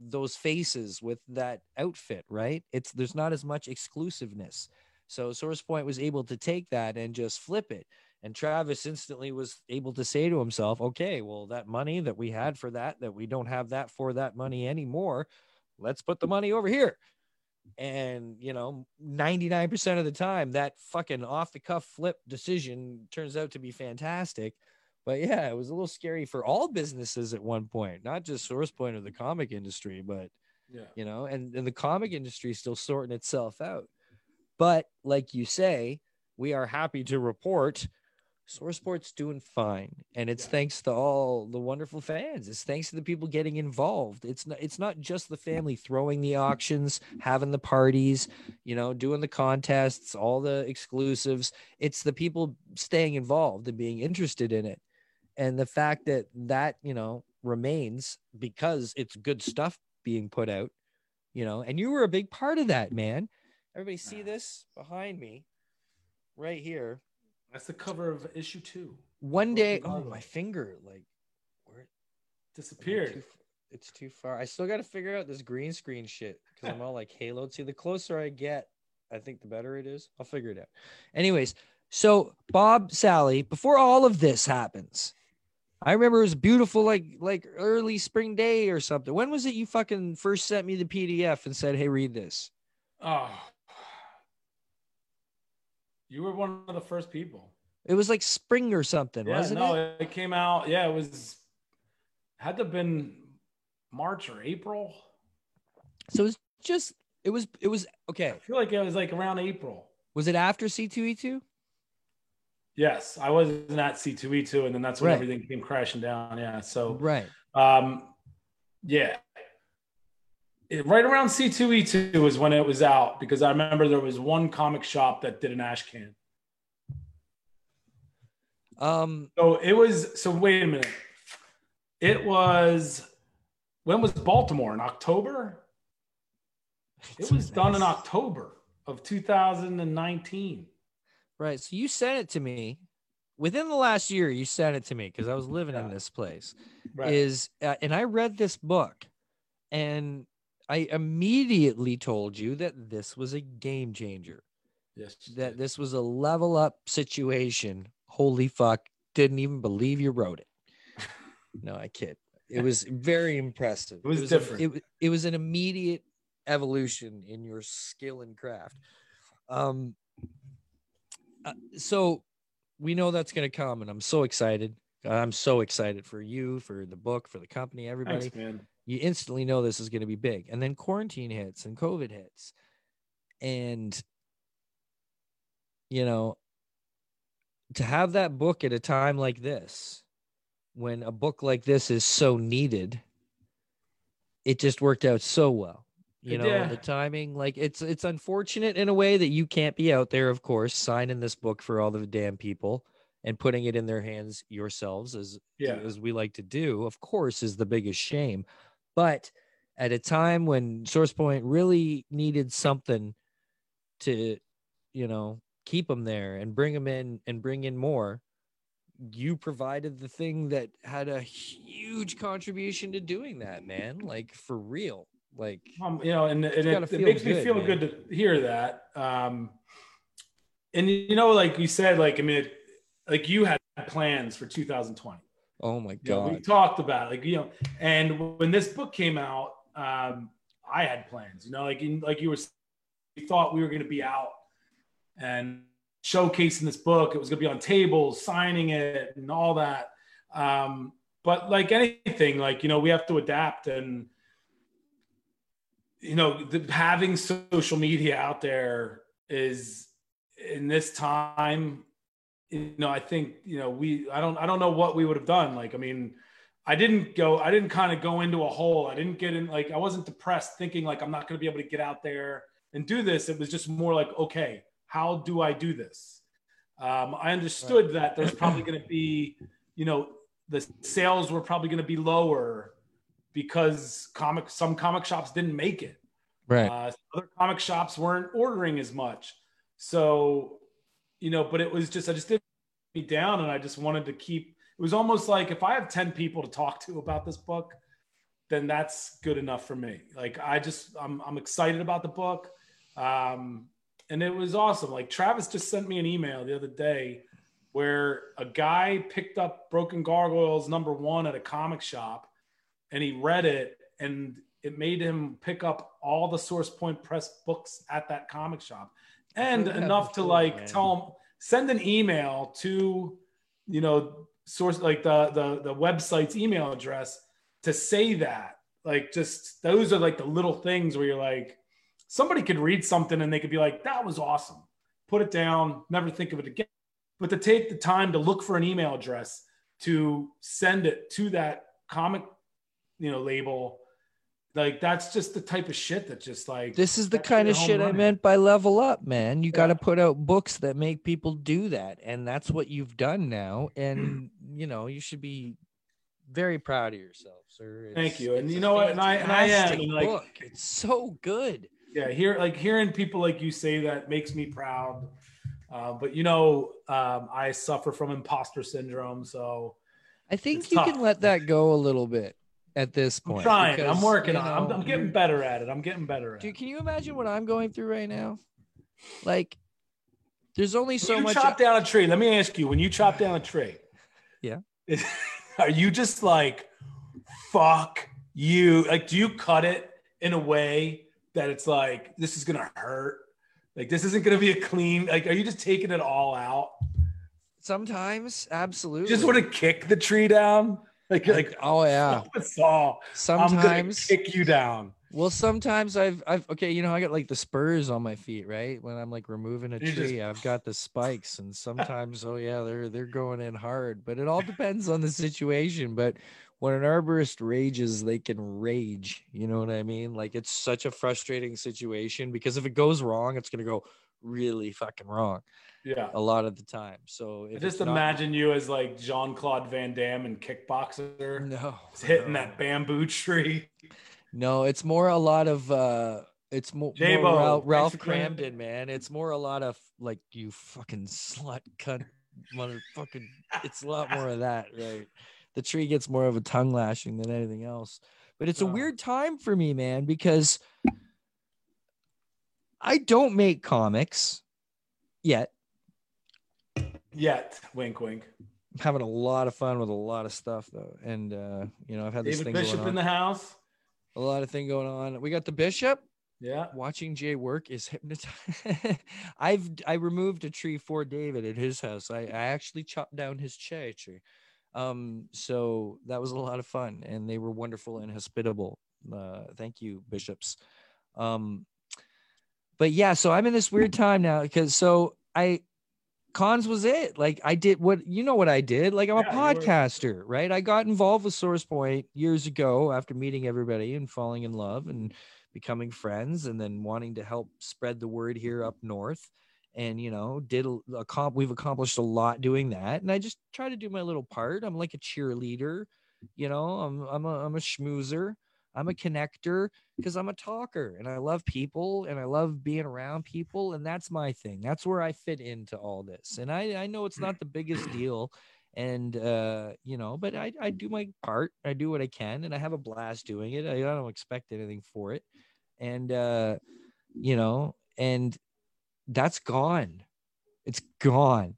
those faces with that outfit right it's there's not as much exclusiveness So Source Point was able to take that and just flip it. And Travis instantly was able to say to himself, okay, well, that money that we had for that, that we don't have that for that money anymore, let's put the money over here. And, you know, 99% of the time, that fucking off the cuff flip decision turns out to be fantastic. But yeah, it was a little scary for all businesses at one point, not just Source Point or the comic industry, but, Yeah. you know, and, and the comic industry is still sorting itself out. But like you say, we are happy to report SourcePoint's doing fine, and it's Yeah. thanks to all the wonderful fans. It's thanks to the people getting involved. It's not it's not just the family throwing the auctions, having the parties, you know, doing the contests, all the exclusives. It's the people staying involved and being interested in it, and the fact that that you know remains because it's good stuff being put out, you know. And you were a big part of that, man. Everybody see ah. this behind me, right here That's the cover of issue two. one day oh my finger like where Disappeared. too it's too far i still got to figure out this green screen shit because i'm all like haloed see the closer i get i think the better it is i'll figure it out anyways so bob salley before all of this happens i remember it was beautiful like like early spring day or something when was it you fucking first sent me the pdf and said hey read this Oh. You were one of the first people. it was like spring or something Yeah, wasn't it? no, it it came out. Yeah, it was had to have been March or April. so it was just it was it was okay I feel like it was like around April. was it after c2e2 Yes, I was in that C2E2, and then that's when Right. everything came crashing down. Yeah. So, right um, yeah. It- right around C2E2 is when it was out because I remember there was one comic shop that did an ash can. Um, So it was, so wait a minute. It was, when was Baltimore? In October? It was done in October of 2019. Right. So you sent it to me within the last year. You sent it to me because I was living in this place. Right. Is uh, and I read this book, and I immediately told you that this was a game changer. yes. That this was a level up situation. Holy fuck! Didn't even believe you wrote it. No, I kid. It was very impressive. It was a- different. it, it was an immediate evolution in your skill and craft. Um, Uh, so we know that's going to come, and I'm so excited. I'm so excited for you, for the book, for the company, everybody. Thanks. You instantly know this is going to be big, and then quarantine hits and COVID hits, and you know, to have that book at a time like this, when a book like this is so needed, it just worked out so well. You know, did. the timing, like it's it's unfortunate in a way that you can't be out there, of course, signing this book for all the damn people and putting it in their hands yourselves as Yeah. as we like to do, of course, is the biggest shame. But at a time when SourcePoint really needed something to, you know, keep them there and bring them in and bring in more, you provided the thing that had a huge contribution to doing that, man. Like for real. Like Um, you know, and, and it, it makes me feel man. good to hear that. Um, and you know, like you said, like I mean, it, like you had plans for 2020. oh my You know, we talked about it, like you know, and when this book came out, um, I had plans. You know, like in, like you were, we thought we were going to be out and showcasing this book. It was going to be on tables, signing it, and all that. Um, but like anything, like you know, we have to adapt and you know, the, having social media out there is in this time. You know, I think you know we. I don't. I don't know what we would have done. Like, I mean, I didn't go. I didn't kind of go into a hole. I didn't get in. Like, I wasn't depressed, thinking like I'm not going to be able to get out there and do this. It was just more like, okay, how do I do this? Um, I understood that there's probably going to be, you know, the sales were probably going to be lower because comic some comic shops didn't make it. Right. Uh, other comic shops weren't ordering as much. So, you know, but it was just I just didn't me down, and I just wanted to keep. It was almost like if I have ten people to talk to about this book, then that's good enough for me. Like I just I'm I'm excited about the book. Um, and it was awesome. Like Travis just sent me an email the other day where a guy picked up Broken Gargoyles number one at a comic shop, and he read it, and it made him pick up all the Source Point Press books at that comic shop, and enough to like man. tell him send an email to, you know, source like the the the website's email address to say that. Like just those are like the little things where you're like, somebody could read something and they could be like, that was awesome. Put it down, never think of it again. But to take the time to look for an email address to send it to that comic, you know, label, like that's just the type of shit that just like This is the kind of shit I meant by level up, man. You got to put out books that make people do that. And that's what you've done now. And, you know, you should be very proud of yourself, sir. Thank you. And you know what? And I- and I am, and, like- book. It's so good. yeah, here like hearing people like you say that makes me proud. Uh, but you know, um, I suffer from imposter syndrome, so I think you tough. can let that go a little bit at this point. I'm trying. because, I'm working you on. it. I'm, I'm getting better at it. I'm getting better at Dude, it. can you imagine what I'm going through right now? Like, there's only so when you much. chop down a tree. Let me ask you: When you chop down a tree, Yeah. is- are you just like, fuck you? Like, do you cut it in a way that it's like this is gonna hurt? Like, this isn't gonna be a clean. Like, are you just taking it all out? Sometimes, absolutely. You just want to kick the tree down? Like, like, oh yeah. "Fuck the. I'm gonna Sometimes kick you down. Well, sometimes I've I've okay, you know, I got like the spurs on my feet, right? When I'm like removing a You just- tree, I've got the spikes, and sometimes, oh yeah, they're they're going in hard. But it all depends on the situation. But when an arborist rages, they can rage. You know what I mean? Like it's such a frustrating situation because if it goes wrong, it's gonna go really fucking wrong Yeah. a lot of the time. So just not- imagine you as like Jean Claude Van Damme and kickboxer, no hitting no. that bamboo tree. No, it's more a lot of uh it's mo- more J-Bo, Ralph, Ralph. Kramden, man. It's more a lot of like you fucking slut cunt motherfucking it's a lot more of that, right? The tree gets more of a tongue lashing than anything else. But it's a Oh. weird time for me, man, because I don't make comics yet. Yet, wink, wink. I'm having a lot of fun with a lot of stuff though. And uh, you know, I've had this David thing Bishop in the house. a lot of thing going on. We got the bishop. Yeah. watching Jay work is hypnotizing. I've I removed a tree for David at his house. I, I actually chopped down his cherry tree. Um, so that was a lot of fun, and they were wonderful and hospitable. Uh, thank you, bishops. Um, but yeah, so I'm in this weird time now because so I cons was it. Like I did what you know what I did. Like I'm a Yeah, were- podcaster, right? I got involved with Source Point years ago after meeting everybody and falling in love and becoming friends and then wanting to help spread the word here up north and you know did a, a comp we've accomplished a lot doing that and i just try to do my little part i'm like a cheerleader you know i'm i'm a, I'm a schmoozer i'm a connector because i'm a talker and i love people and i love being around people and that's my thing. That's where i fit into all this and i i know it's not the biggest deal and uh you know but i i do my part. I do what i can and i have a blast doing it. I, don't expect anything for it and uh you know and that's gone. It's gone.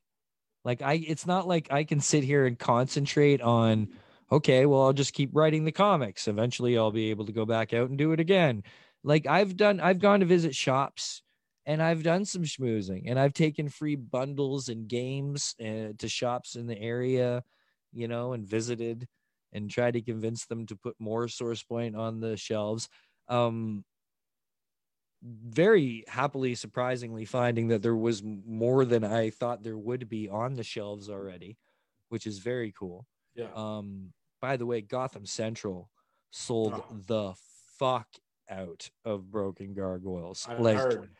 Like i it's not like i can sit here and concentrate on okay well i'll just keep writing the comics. Eventually i'll be able to go back out and do it again. Like i've done i've gone to visit shops and i've done some schmoozing and i've taken free bundles and games uh, to shops in the area you know and visited and tried to convince them to put more source point on the shelves um very happily surprisingly finding that there was more than i thought there would be on the shelves already which is very cool. Yeah. um by the way gotham central sold Oh. the fuck out of broken gargoyles I like heard.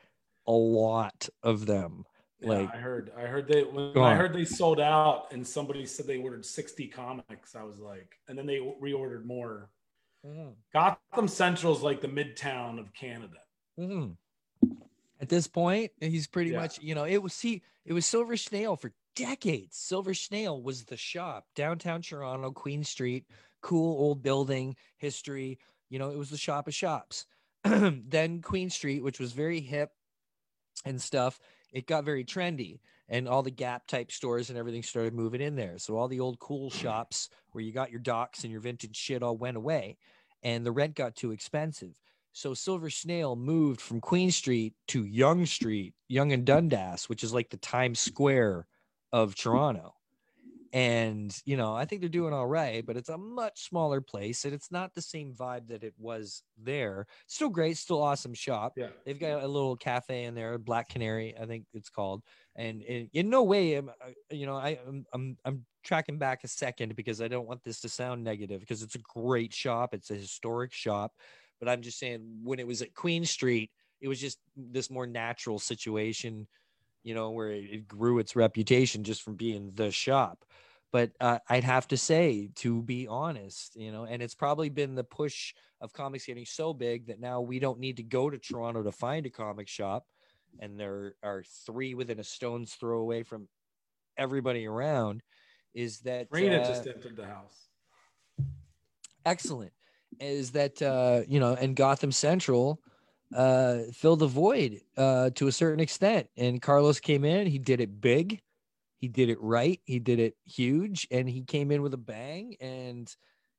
a lot of them Yeah, like I heard. I heard they when I heard they sold out and somebody said they ordered 60 comics. I was like, and then they reordered more. Gotham Central's like the midtown of Canada. Mhm. At this point, he's pretty Yeah. much, you know, it was he, it was Silver Snail for decades. Silver Snail was the shop downtown Toronto, Queen Street, cool old building, history. You know, it was the shop of shops. then Queen Street, which was very hip, and stuff, it got very trendy and all the Gap type stores and everything started moving in there. So all the old cool shops where you got your docks and your vintage shit all went away and the rent got too expensive. So Silver Snail moved from Queen Street to Yonge Street, Yonge and Dundas, which is like the Times Square of Toronto. And, you know, I think they're doing all right, but it's a much smaller place and it's not the same vibe that it was there. Still great, still awesome shop. Yeah. They've got a little cafe in there, Black Canary, I think it's called. And in, in no way am you know, I I'm, I'm I'm tracking back a second because I don't want this to sound negative because it's a great shop, it's a historic shop, but I'm just saying when it was at Queen Street, it was just this more natural situation, you know, where it, it grew its reputation just from being the shop. But uh, I'd have to say, to be honest, you know, and it's probably been the push of comics getting so big that now we don't need to go to Toronto to find a comic shop, and there are three within a stone's throw away from everybody around. Is that Raina uh, just entered the house. excellent is that uh you know and gotham central uh filled the void uh to a certain extent and carlos came in he did it big he did it right he did it huge and he came in with a bang and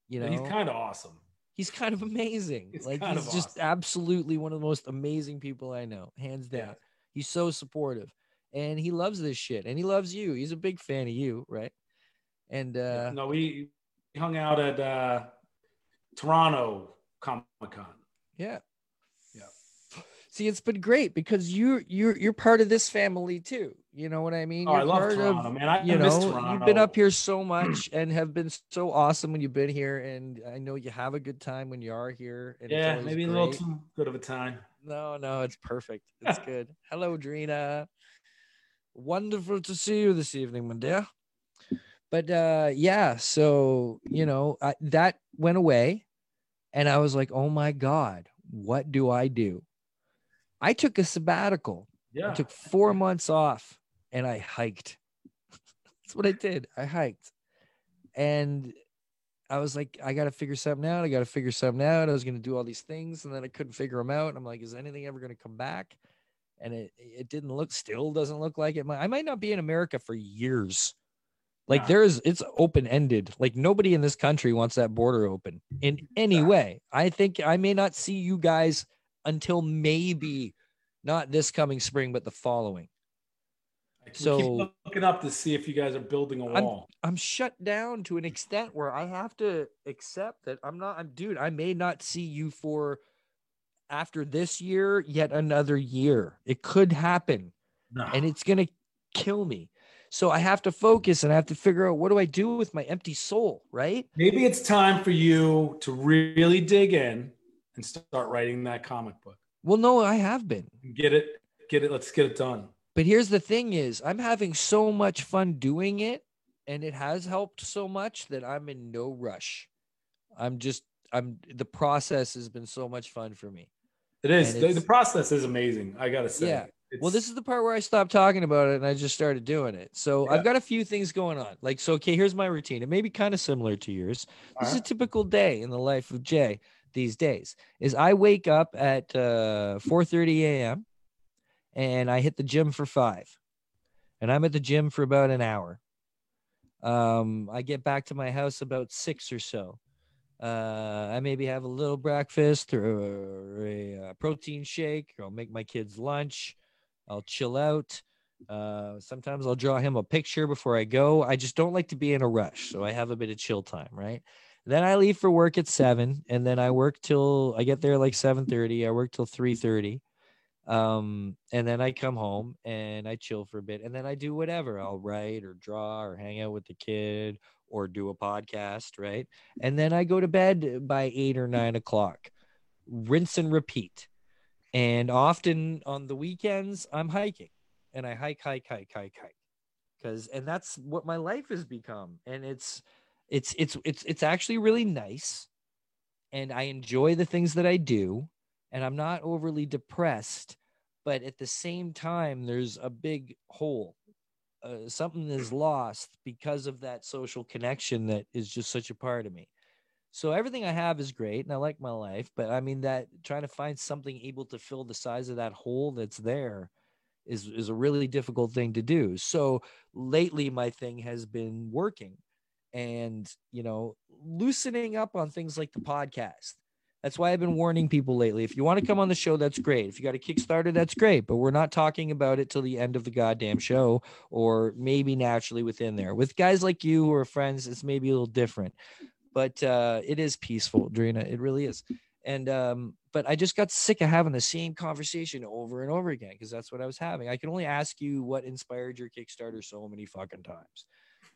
you know And he's kind of awesome. he's kind of amazing He's like he's just awesome. absolutely one of the most amazing people i know hands down Yeah. he's so supportive and he loves this shit and he loves you he's a big fan of you right and uh no, we hung out at uh, Toronto Comic Con. Yeah. See, it's been great because you're you're you're part of this family too. You know what I mean? Oh, You're I love Toronto, of, man. I, you I know, you've been up here so much and have been so awesome when you've been here, and I know you have a good time when you are here. And Yeah, maybe a little too good of a time. No, no, it's perfect. It's good. Hello, Drina. Wonderful to see you this evening, my dear. But uh yeah, so you know, I, that went away and I was like, "Oh my god, what do I do?" I took a sabbatical. Yeah. I took 4 months off and I hiked. That's what I did. I hiked. And I was like, I got to figure something out. I got to figure something out. I was going to do all these things and then I couldn't figure them out. And I'm like, is anything ever going to come back? And it, it didn't look, still doesn't look like it. I might not be in America for years. Like Nah. there's, it's open ended. Like nobody in this country wants that border open in any way. I think I may not see you guys until maybe not this coming spring, but the following. So- keep looking up to see if you guys are building a I'm- wall. I'm shut down to an extent where I have to accept that I'm not, I'm dude, I may not see you for after this year, yet another year. It could happen No. and it's to kill me. So I have to focus and I have to figure out what do I do with my empty soul, right? Maybe it's time for you to really dig in and start writing that comic book. Well, no, I have been. Get it, get it. Let's get it done. But here's the thing is I'm having so much fun doing it and it has helped so much that I'm in no rush. I'm just I'm the process has been so much fun for me. It is. The, the process is amazing. I gotta say. Yeah. It's, Well, this is the part where I stopped talking about it and I just started doing it. So Yeah. I've got a few things going on. Like, so okay, here's my routine. It may be kind of similar to yours. This is a typical day in the life of Jay these days. Is I wake up at uh 4:30 a.m. and I hit the gym for five. And I'm at the gym for about an hour. Um, I get back to my house about six or so. Uh, I maybe have a little breakfast or a, uh protein shake. Or I'll make my kids lunch. I'll chill out. Uh, sometimes I'll draw him a picture before I go. I just don't like to be in a rush, so I have a bit of chill time, right? Then I leave for work at seven, and then I work till I get there like seven thirty. I work till three thirty, um, and then I come home and I chill for a bit, and then I do whatever. I'll write or draw or hang out with the kid or do a podcast, right? And then I go to bed by eight or nine o'clock. Rinse and repeat. And often on the weekends, I'm hiking and I hike, hike, hike, hike, hike. Cause and that's what my life has become. And it's it's it's it's it's actually really nice. And I enjoy the things that I do. And I'm not overly depressed. But at the same time, there's a big hole. Uh, something is lost because of that social connection that is just such a part of me. So everything I have is great and I like my life, but I mean that trying to find something able to fill the size of that hole that's there is is a really difficult thing to do. So lately my thing has been working and, you know, loosening up on things like the podcast. That's why I've been warning people lately. If you want to come on the show, that's great. If you got a Kickstarter, that's great. But we're not talking about it till the end of the goddamn show, or maybe naturally within there. With guys like you who are friends, it's maybe a little different. But uh, it is peaceful, Drina. It really is. And um, but I just got sick of having the same conversation over and over again because that's what I was having. I can only ask you what inspired your Kickstarter so many fucking times.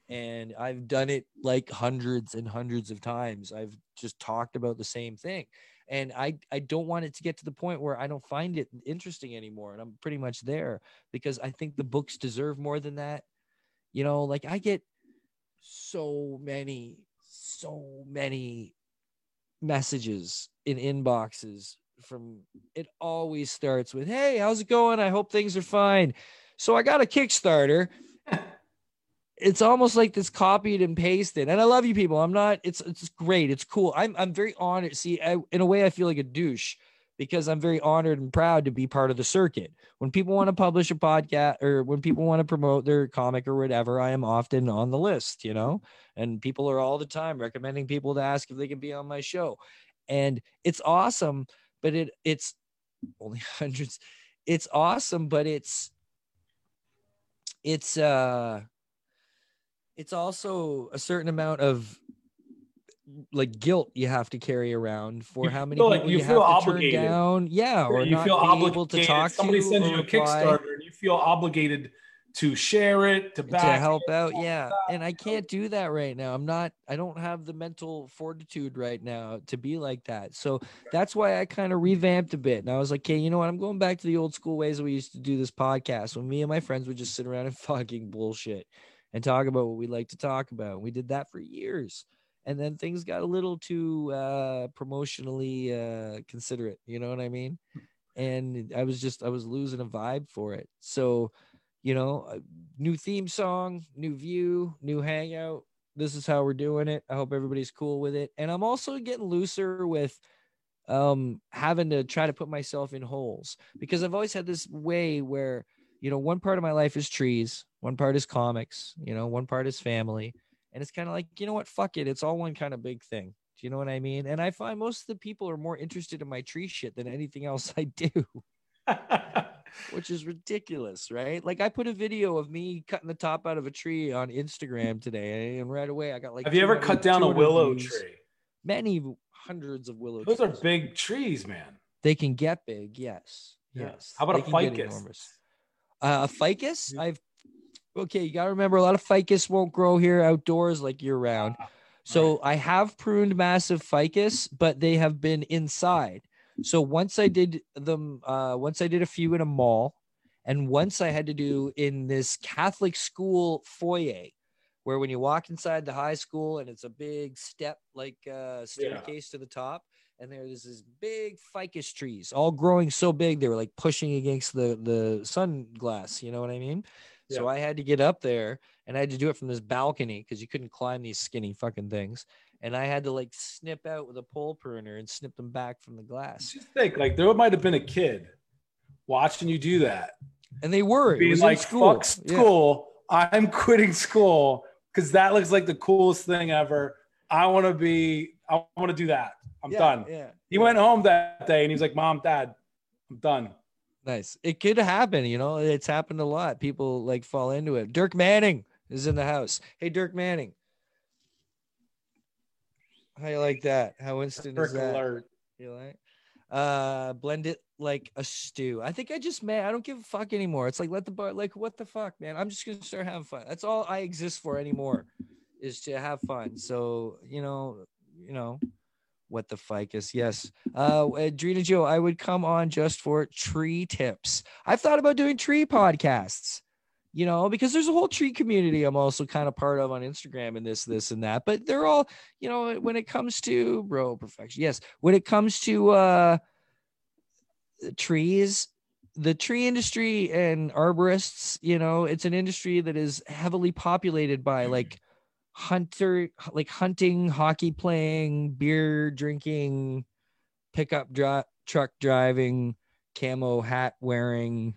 And I've done it like hundreds and hundreds of times. I've just talked about the same thing. And I, I don't want it to get to the point where I don't find it interesting anymore. And I'm pretty much there because I think the books deserve more than that. You know, like I get so many, so many messages in inboxes from it always starts with hey how's it going i hope things are fine so i got a kickstarter it's almost like this copied and pasted and i love you people i'm not it's it's great it's cool i'm i'm very honored see I, in a way i feel like a douche because i'm very honored and proud to be part of the circuit. When people want to publish a podcast or when people want to promote their comic or whatever i am often on the list you know? And people are all the time recommending people to ask if they can be on my show. And it's awesome but it it's only hundreds it's awesome but it's it's uh it's also a certain amount of like guilt you have to carry around for You how many people like you you, have to turn down. Yeah or you not feel obligated. to talk Somebody to sends you a Kickstarter, and you feel obligated to share it, to back to help it, out yeah. that. and i can't do that right now. I'm not i don't have the mental fortitude right now to be like that. So that's why i kind of revamped a bit. And i was like okay you know what? I'm going back to the old school ways we used to do this podcast when me and my friends would just sit around and fucking bullshit and talk about what we like to talk about we did that for years. And then things got a little too uh promotionally uh considerate you know what i mean? And i was just i was losing a vibe for it. So you know new theme song new view new hangout. This is how we're doing it. I hope everybody's cool with it. And i'm also getting looser with um having to try to put myself in holes because i've always had this way where you know one part of my life is trees one part is comics you know one part is family and it's kind of like you know what fuck it it's all one kind of big thing do you know what i mean and i find most of the people are more interested in my tree shit than anything else i do which is ridiculous, right? Like I put a video of me cutting the top out of a tree on Instagram today, and right away I got like. Have you ever cut down a willow views. tree? Many hundreds of willow. Those are big trees, man. They can get big, yes, Yeah. yes. How about They a ficus? Uh, a ficus? I've okay. You gotta remember, a lot of ficus won't grow here outdoors like year round. So I have pruned massive ficus, but they have been inside. So once I did them, uh, once I did a few in a mall, and once I had to do in this Catholic school foyer, where when you walk inside the high school and it's a big step like uh, staircase to the top, and there's this big ficus trees, all growing so big they were like pushing against the the sunglass. You know what I mean? So I had to get up there and I had to do it from this balcony because you couldn't climb these skinny fucking things. And I had to like snip out with a pole pruner and snip them back from the glass. Just think, like there might have been a kid watching you do that, And they were. It being was like, school. "Fuck Yeah. school! I'm quitting school because that looks like the coolest thing ever. I want to be. I want to do that. I'm Yeah, done." Yeah. He yeah. went home that day and he was like, "Mom, Dad, I'm done." Nice. It could happen, you know. It's happened a lot. People like fall into it. Dirk Manning is in the house. Hey, Dirk Manning. How you like that? How instant is that? alert. You like? Uh, blend it like a stew. I think I just man, I don't give a fuck anymore. It's like let the bar like what the fuck, man. I'm just gonna start having fun. That's all I exist for anymore, is to have fun. So you know, you know, what the ficus. Yes. Uh Adrena Joe, I would come on just for tree tips. I've thought about doing tree podcasts, you know, because there's a whole tree community I'm also kind of part of on Instagram and this, this, and that. But they're all, you know, when it comes to bro perfection, yes. When it comes to uh trees, the tree industry and arborists, you know, it's an industry that is heavily populated by like hunter like hunting, hockey playing, beer drinking, pickup dri- truck driving, camo hat wearing,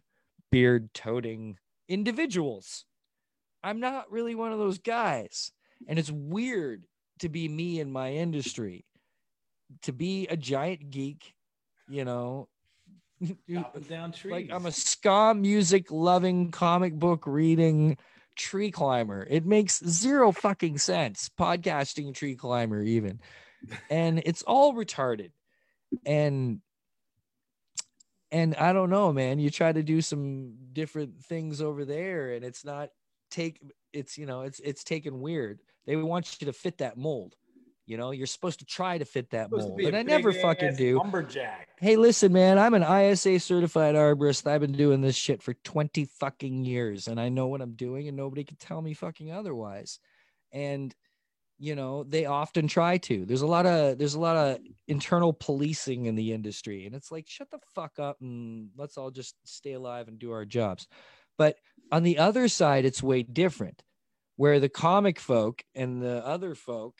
beard toting individuals. I'm not really one of those guys. And it's weird to be me in my industry, to be a giant geek, you know. Chopping down trees. Like I'm a ska music loving comic book reading tree climber. It makes zero fucking sense. Podcasting tree climber, even. And it's all retarded. And and I don't know, man. You try to do some different things over there, and it's not take it's you know, it's it's taken weird. They want you to fit that mold. You know, you're supposed to try to fit that mold. And I never fucking do. Lumberjack. Hey, listen, man, I'm an ISA certified arborist. I've been doing this shit for 20 fucking years and I know what I'm doing and nobody can tell me fucking otherwise. And you know, they often try to. There's a lot of there's a lot of internal policing in the industry and it's like shut the fuck up and let's all just stay alive and do our jobs. But on the other side it's way different where the comic folk and the other folk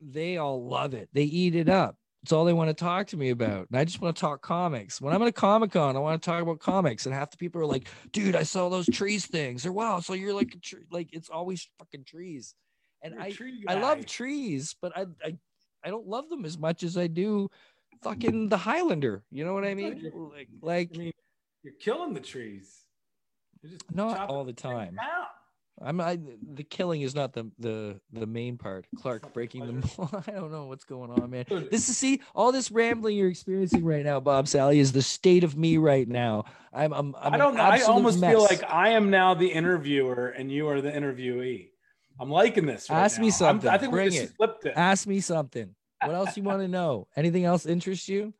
they all love it. They eat it up. It's all they want to talk to me about. And I just want to talk comics. When I'm at a Comic Con, I want to talk about comics. And half the people are like, dude, I saw those trees things. Or wow, so you're like a tree. Like it's always fucking trees. And I, I love trees, but I, I I don't love them as much as I do fucking the Highlander. You know what I mean? Like, like I mean, you're killing the trees. You're just Not all the time. down. I'm I, the killing is not the the the main part. Clark breaking the mold. I don't know what's going on, man. This is see all this rambling you're experiencing right now, Bob Salley, is the state of me right now. I'm I'm, I'm I don't know. I almost feel like I am now the interviewer and you are the interviewee. I'm liking this. Right Ask me now. I'm- something. I think Bring we it. just flipped it. ask me something. What else you want to know? Anything else interests you?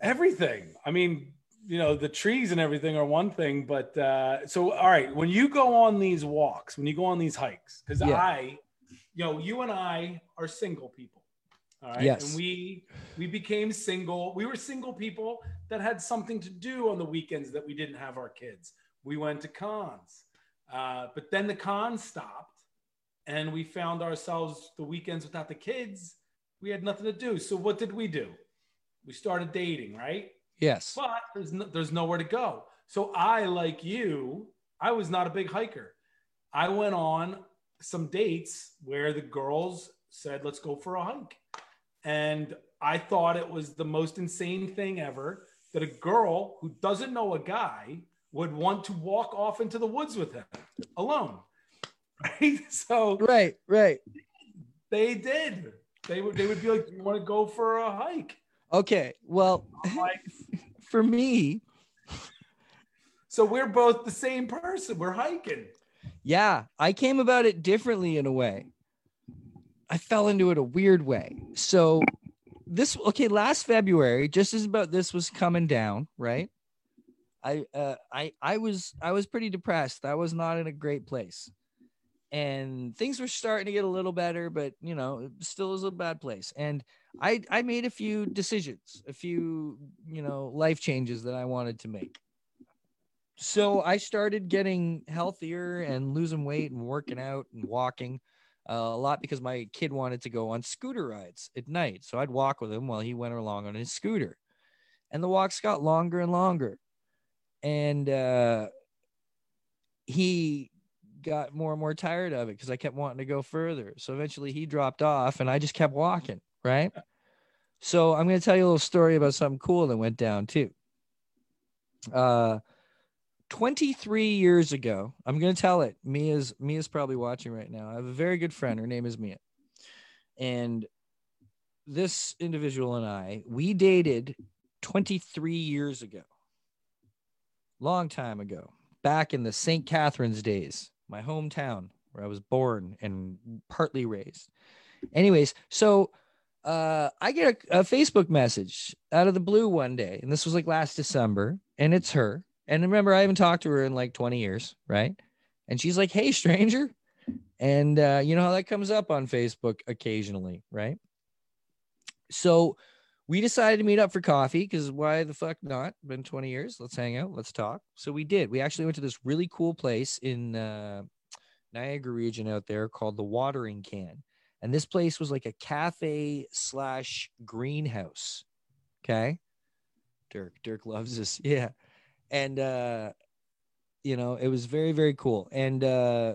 Everything. I mean, you know, the trees and everything are one thing, but uh, so all right, when you go on these walks, when you go on these hikes, because Yeah. I, you know, you and I are single people. All right. Yes. And we we became single. We were single people that had something to do on the weekends that we didn't have our kids. We went to cons. Uh, but then the cons stopped and we found ourselves the weekends without the kids. We had nothing to do. So what did we do? We started dating, right? Yes. but there's no, there's nowhere to go. So I, like you, I was not a big hiker. I went on some dates where the girls said, "Let's go for a hike," and I thought it was the most insane thing ever that a girl who doesn't know a guy would want to walk off into the woods with him alone. Right? So Right, right. they did. They would they would be like, "Do "You want to go for a hike?" Okay. Well, like, for me, so we're both the same person. We're hiking. yeah, I came about it differently in a way. I fell into it a weird way. So this okay, last February, just as about this was coming down, right? I uh I I was I was pretty depressed. I was not in a great place. And things were starting to get a little better, but you know, still is a bad place. And I I made a few decisions, a few, you know, life changes that I wanted to make. So I started getting healthier and losing weight and working out and walking uh, a lot because my kid wanted to go on scooter rides at night. So I'd walk with him while he went along on his scooter. And the walks got longer and longer. And uh, he got more and more tired of it because I kept wanting to go further. So eventually he dropped off and I just kept walking. Right. So I'm going to tell you a little story about something cool that went down too. Uh, 23 years ago, I'm going to tell it. Mia's Mia's probably watching right now. I have a very good friend. Her name is Mia. And this individual and I, we dated 23 years ago. Long time ago, back in the St. Catharines days, my hometown where I was born and partly raised. Anyways, so uh, I get a, a Facebook message out of the blue one day, and this was like last December, and it's her. And remember, I haven't talked to her in like 20 years, right? And she's like, "Hey, stranger," and uh, you know how that comes up on Facebook occasionally, right? So we decided to meet up for coffee because why the fuck not? Been 20 years. Let's hang out. Let's talk. So we did. We actually went to this really cool place in uh, Niagara region out there called the Watering Can. And this place was like a cafe slash greenhouse. Okay. Dirk, Dirk loves this. Yeah. And uh you know, it was very, very cool. And uh,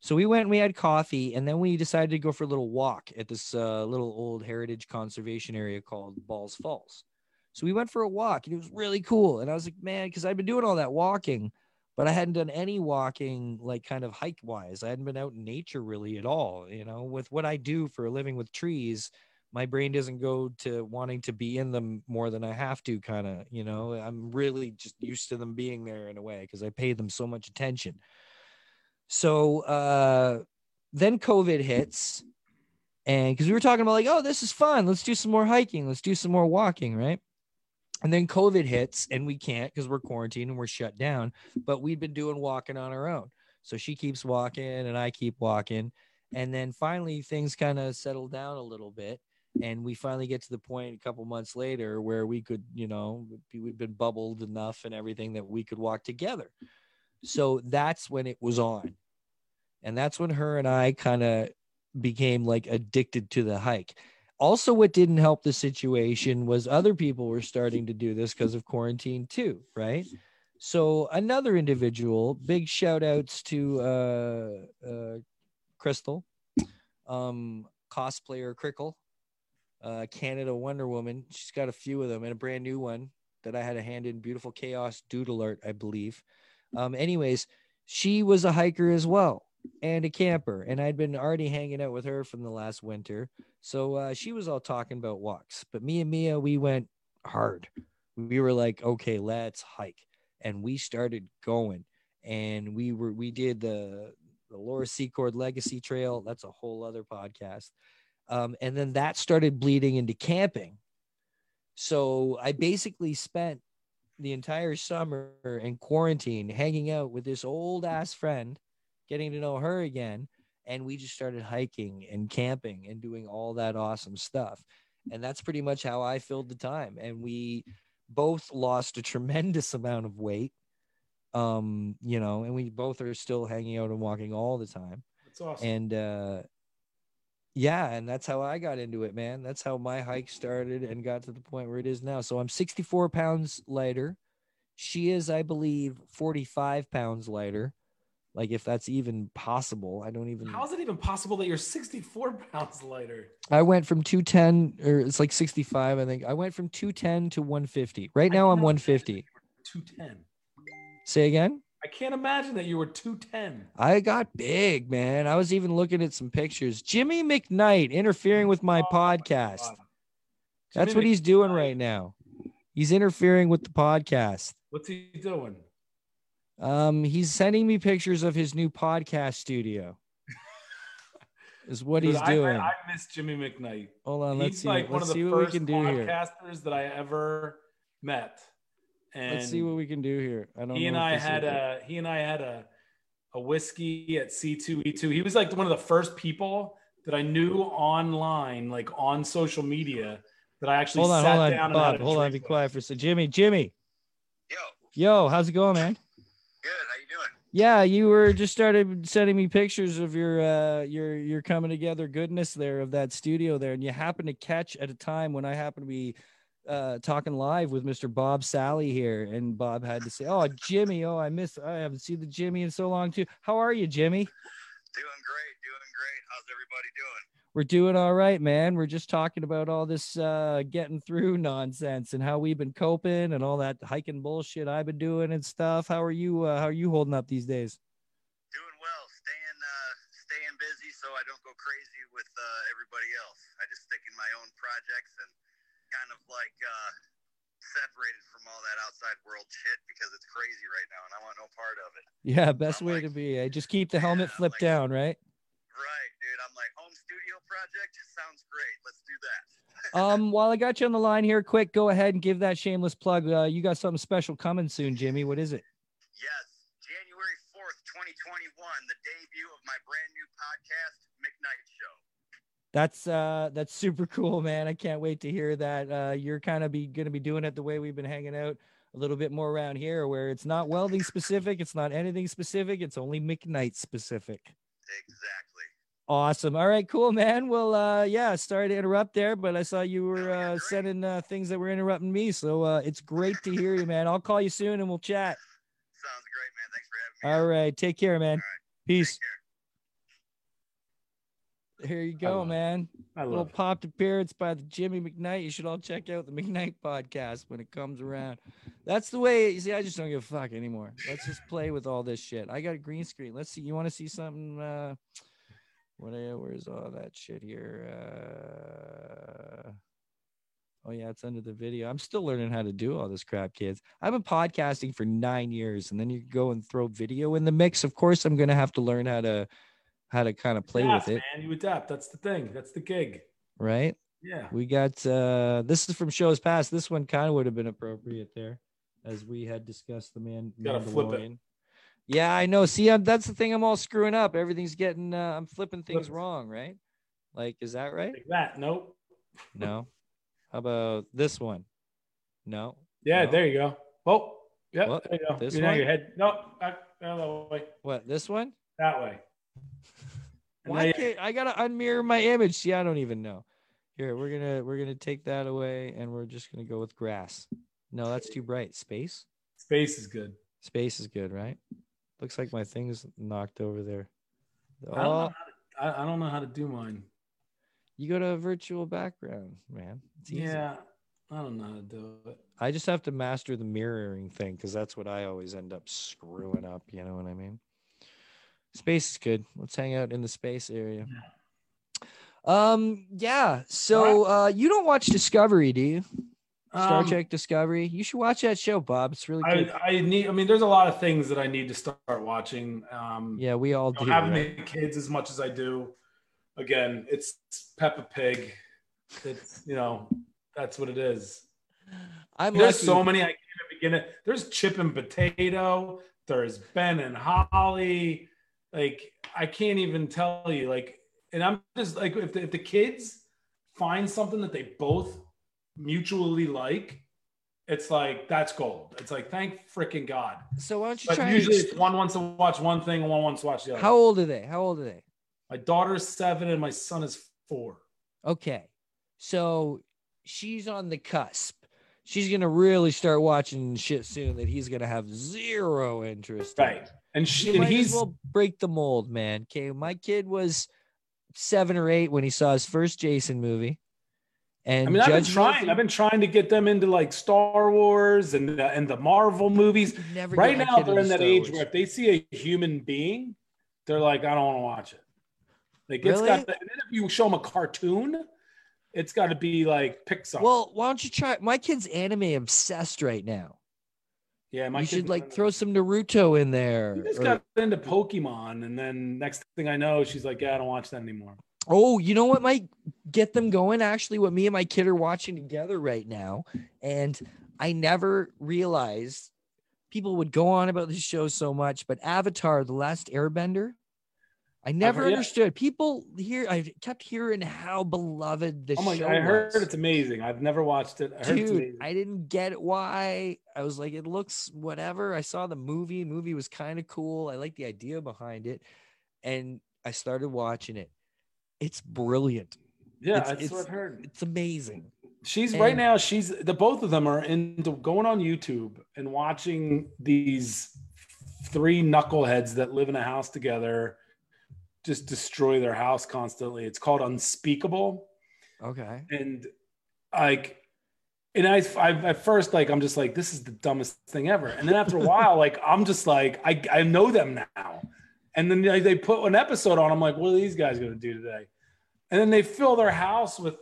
so we went and we had coffee, and then we decided to go for a little walk at this uh, little old heritage conservation area called Balls Falls. So we went for a walk, and it was really cool. And I was like, man, because I've been doing all that walking, but I hadn't done any walking, like kind of hike wise. I hadn't been out in nature really at all. You know, with what I do for a living with trees, my brain doesn't go to wanting to be in them more than I have to, kind of. You know, I'm really just used to them being there in a way because I pay them so much attention. So uh, then COVID hits, and because we were talking about like, oh, this is fun. Let's do some more hiking. Let's do some more walking, right? And then COVID hits, and we can't because we're quarantined and we're shut down. But we'd been doing walking on our own. So she keeps walking, and I keep walking. And then finally, things kind of settle down a little bit. And we finally get to the point a couple months later where we could, you know, we've been bubbled enough and everything that we could walk together. So that's when it was on. And that's when her and I kind of became like addicted to the hike. Also, what didn't help the situation was other people were starting to do this because of quarantine too, right? So another individual, big shout outs to uh, uh, Crystal, um, cosplayer Crickle, uh, Canada Wonder Woman. She's got a few of them and a brand new one that I had a hand in. Beautiful Chaos Doodle Art, I believe. Um, anyways, she was a hiker as well and a camper, and I'd been already hanging out with her from the last winter. So uh, she was all talking about walks, but me and Mia, we went hard. We were like, okay, let's hike, and we started going, and we were we did the the Laura Secord Legacy Trail. That's a whole other podcast. Um, and then that started bleeding into camping. So I basically spent the entire summer in quarantine hanging out with this old ass friend, getting to know her again. And we just started hiking and camping and doing all that awesome stuff. And that's pretty much how I filled the time. And we both lost a tremendous amount of weight. Um, you know, and we both are still hanging out and walking all the time. That's awesome. And uh yeah, and that's how I got into it, man. That's how my hike started and got to the point where it is now. So I'm 64 pounds lighter. She is, I believe, 45 pounds lighter. Like if that's even possible, I don't even. How is it even possible that you're 64 pounds lighter? I went from 210, or it's like 65, I think. I went from 210 to 150. Right now, I'm 150. 210. Say again. I can't imagine that you were 210. I got big, man. I was even looking at some pictures. Jimmy McKnight interfering with my Oh podcast. God. That's Jimmy what he's doing right now. He's interfering with the podcast. What's he doing? Um, he's sending me pictures of his new podcast studio. Is what Dude, he's I- doing. I, I miss Jimmy McKnight. Hold on, let's He's see. like let's of see the what we can do here. podcasters that I ever met. And Let's see what we can do here. I don't he and know. if I had will- a he and I had a a whiskey at C2E2. He was like one of the first people that I knew online, like on social media, that I actually Hold on, sat hold down on, and Bob. had a Hold on, be quiet for a second. Jimmy, Jimmy, Yo, yo, how's it going, man? Good. How you doing? Yeah, you were just started sending me pictures of your uh your your coming together goodness there of that studio there, and you happened to catch at a time when I happened to be uh talking live with Mr. Bob Salley here, and Bob had to say, "Oh, Jimmy, oh, I miss, I haven't seen the Jimmy in so long too. How are you, Jimmy? Doing great. Doing great. How's everybody doing? We're doing all right, man. We're just talking about all this uh getting through nonsense and how we've been coping and all that hiking bullshit I've been doing and stuff. How are you? Uh, how are you holding up these days? Doing well. Staying uh, staying busy so I don't go crazy with uh, everybody else. I just stick in my own projects and kind of like uh, separated from all that outside world shit because it's crazy right now and I want no part of it. Yeah, best I'm way like- to be. I Just keep the helmet Yeah, flipped like- down, right? Right, dude. I'm like home studio project it sounds great. Let's do that. Um, while I got you on the line here, quick, go ahead and give that shameless plug. Uh, you got something special coming soon, Jimmy. What is it? Yes, January 4th, 2021, the debut of my brand new podcast, McKnight Show. That's uh, that's super cool, man. I can't wait to hear that. Uh, you're kind of be gonna be doing it the way we've been hanging out a little bit more around here, where it's not welding specific, it's not anything specific, it's only McKnight specific. Exactly. Awesome. All right, cool, man. Well, uh, yeah, sorry to interrupt there, but I saw you were uh, sending uh, things that were interrupting me. So uh, it's great to hear you, man. I'll call you soon and we'll chat. Sounds great, man. Thanks for having me. All right. Take care, man. Peace. Take Here you I go, love man. I Little it. popped appearance by the Jimmy McKnight. You should all check out the McKnight podcast when it comes around. That's the way. You see, I just don't give a fuck anymore. Let's just play with all this shit. I got a green screen. Let's see. You want to see something? Uh, what? Where's all that shit here? Uh, oh yeah, it's under the video. I'm still learning how to do all this crap, kids. I've been podcasting for nine years, and then you go and throw video in the mix. Of course, I'm gonna have to learn how to how to kind of play Adapt, with it, man. You adapt. That's the thing. That's the gig. right? Yeah. We got uh this is from shows past. This one kind of would have been appropriate there, as we had discussed the man. Gotta flip it. Yeah, I know. See, I'm, that's the thing. I'm all screwing up. Everything's getting. Uh, I'm flipping things wrong, right? Like, is that right? Like that. Nope. No. How about this one? No. Yeah, No. there you go. Oh, yeah, Well, there you go. this you one? your head. No, back the other way. What? This one? That way. Why can't I gotta unmirror my image? See, I don't even know. Here, we're gonna we're gonna take that away, and we're just gonna go with grass. No, that's too bright. Space. Space is good. Space is good, right? Looks like my thing's knocked over there. I don't, know Oh, how to, I, I don't know how to do mine. you go to a virtual background, man. It's easy. Yeah, I don't know how to do it. I just have to master the mirroring thing because that's what I always end up screwing up. You know what I mean? Space is good. Let's hang out in the space area. Yeah. Um, yeah. So uh you don't watch Discovery, do you? Star Um, Trek Discovery. You should watch that show, Bob. It's really good. I, I need. I mean, there's a lot of things that I need to start watching. Um, yeah, we all do. having right? the kids as much as I do. Again, it's Peppa Pig. It's you know that's what it is. I'm There's lucky. so many I can't begin it. There's Chip and Potato. There's Ben and Holly. Like I can't even tell you. Like, and I'm just like, if the, if the kids find something that they both mutually like, it's like that's gold. It's like thank freaking god. so why don't you But try? usually it's one wants to watch one thing and one wants to watch the other. How old are they? How old are they? My daughter's seven and my son is four. Okay. So she's on the cusp. She's gonna really start watching shit soon that he's gonna have zero interest. in. Right. And she You and might he's as well break the mold, man. Okay, my kid was seven or eight when he saw his first Jason movie, and I mean, I've been judge me if trying. you- I've been trying to get them into like Star Wars and the, and the Marvel movies. never Right now, they're in that Star age Wars. where if they see a human being, they're like, I don't want to watch it. Like it's Really? got. The, and then if you show them a cartoon, it's got to be like Pixar. Well, why don't you try? My kid's anime obsessed right now. yeah, my you kid should like throw some Naruto in there. She just or- got into Pokemon, and then next thing I know, she's like, "Yeah, I don't watch that anymore." Oh, you know what might get them going? Actually, what me and my kid are watching together right now. And I never realized people would go on about this show so much, but Avatar, The Last Airbender, I never yeah. understood. People here, I kept hearing how beloved this Oh my show god, I heard was. it's amazing. I've never watched it. I heard Dude, amazing. I didn't get why. I was like, it looks whatever. I saw the movie. Movie was kind of cool. I like the idea behind it. And I started watching it. It's brilliant. yeah, it's- that's what I've heard. It's amazing. She's right now. She's the both of them are into going on YouTube and watching these three knuckleheads that live in a house together just destroy their house constantly. It's called Unspeakable, Okay. and like, and I, I at first like I'm just like this is the dumbest thing ever, and then after a while like I'm just like I I know them now, and then they, they put an episode on. I'm like, what are these guys gonna do today? And then they fill their house with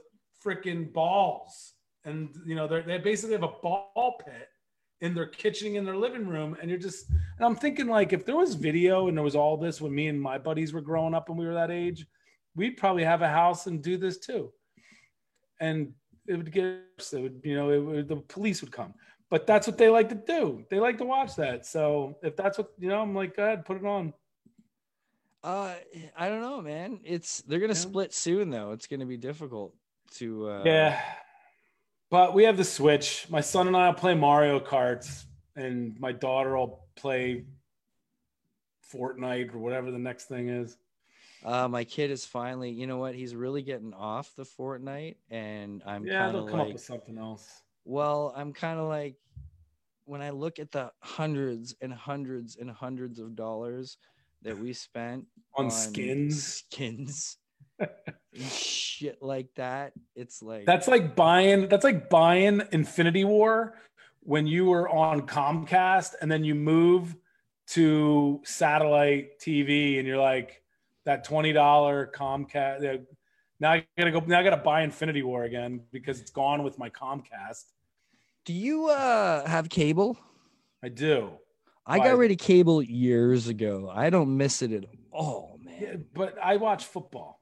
freaking balls, and you know they basically have a ball pit in their kitchen in their living room, and you're just and I'm thinking like if there was video and there was all this when me and my buddies were growing up and we were that age, we'd probably have a house and do this too, and it would get it would you know would, the police would come. But that's what they like to do. They like to watch that. So if that's what you know, I'm like, go ahead, put it on. Uh, I don't know, man. It's they're gonna Yeah. split soon, though. It's gonna be difficult to. Uh, Yeah. But we have the Switch. My son and I will play Mario Kart, and my daughter will play Fortnite or whatever the next thing is. Uh, my kid is finally. You know what? He's really getting off the Fortnite, and I'm yeah, they'll come up with something else. well, I'm kind of like, when I look at the hundreds and hundreds and hundreds of dollars that we spent On skins. skins, shit like that, it's like That's like buying. That's like buying Infinity War when you were on Comcast, and then you move to satellite TV, and you're like that twenty dollar Comcast. Now I gotta go. Now I gotta buy Infinity War again because it's gone with my Comcast. Do you uh have cable? I do. I got rid of cable years ago. I don't miss it at all, man. Yeah, but I watch football.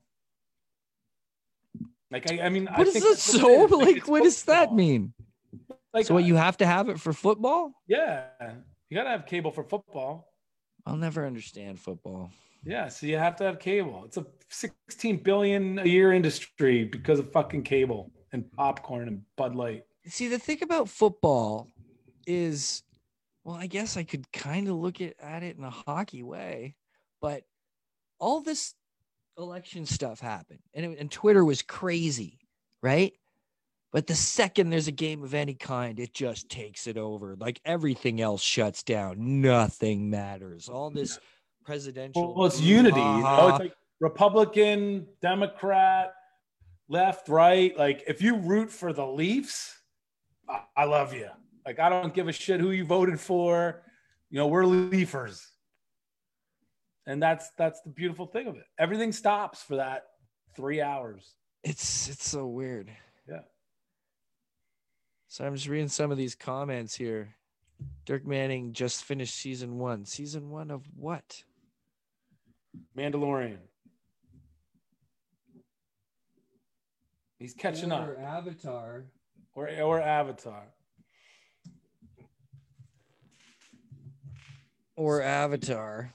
Like I, I mean, I What is think that what so? is. Like, what does that mean? Like, So, what you have to have it for football? Yeah, you gotta have cable for football. I'll never understand football. Yeah, so you have to have cable. It's a 16 billion a year industry because of fucking cable and popcorn and Bud Light. See, the thing about football is, well, I guess I could kind of look at, at it in a hockey way, but all this election stuff happened and, it, and Twitter was crazy, right? But the second there's a game of any kind, it just takes it over. Like everything else shuts down. Nothing matters. All this presidential. Well, it's unity. You know, it's like Republican, Democrat, left, right. Like if you root for the Leafs, I, I love you. Like I don't give a shit who you voted for. You know, we're Leafers. And that's that's the beautiful thing of it. Everything stops for that three hours. It's it's so weird. Yeah. So I'm just reading some of these comments here. Dirk Manning just finished season one. Season one of what? Mandalorian. He's catching up. Avatar. Or or Avatar. Or Avatar.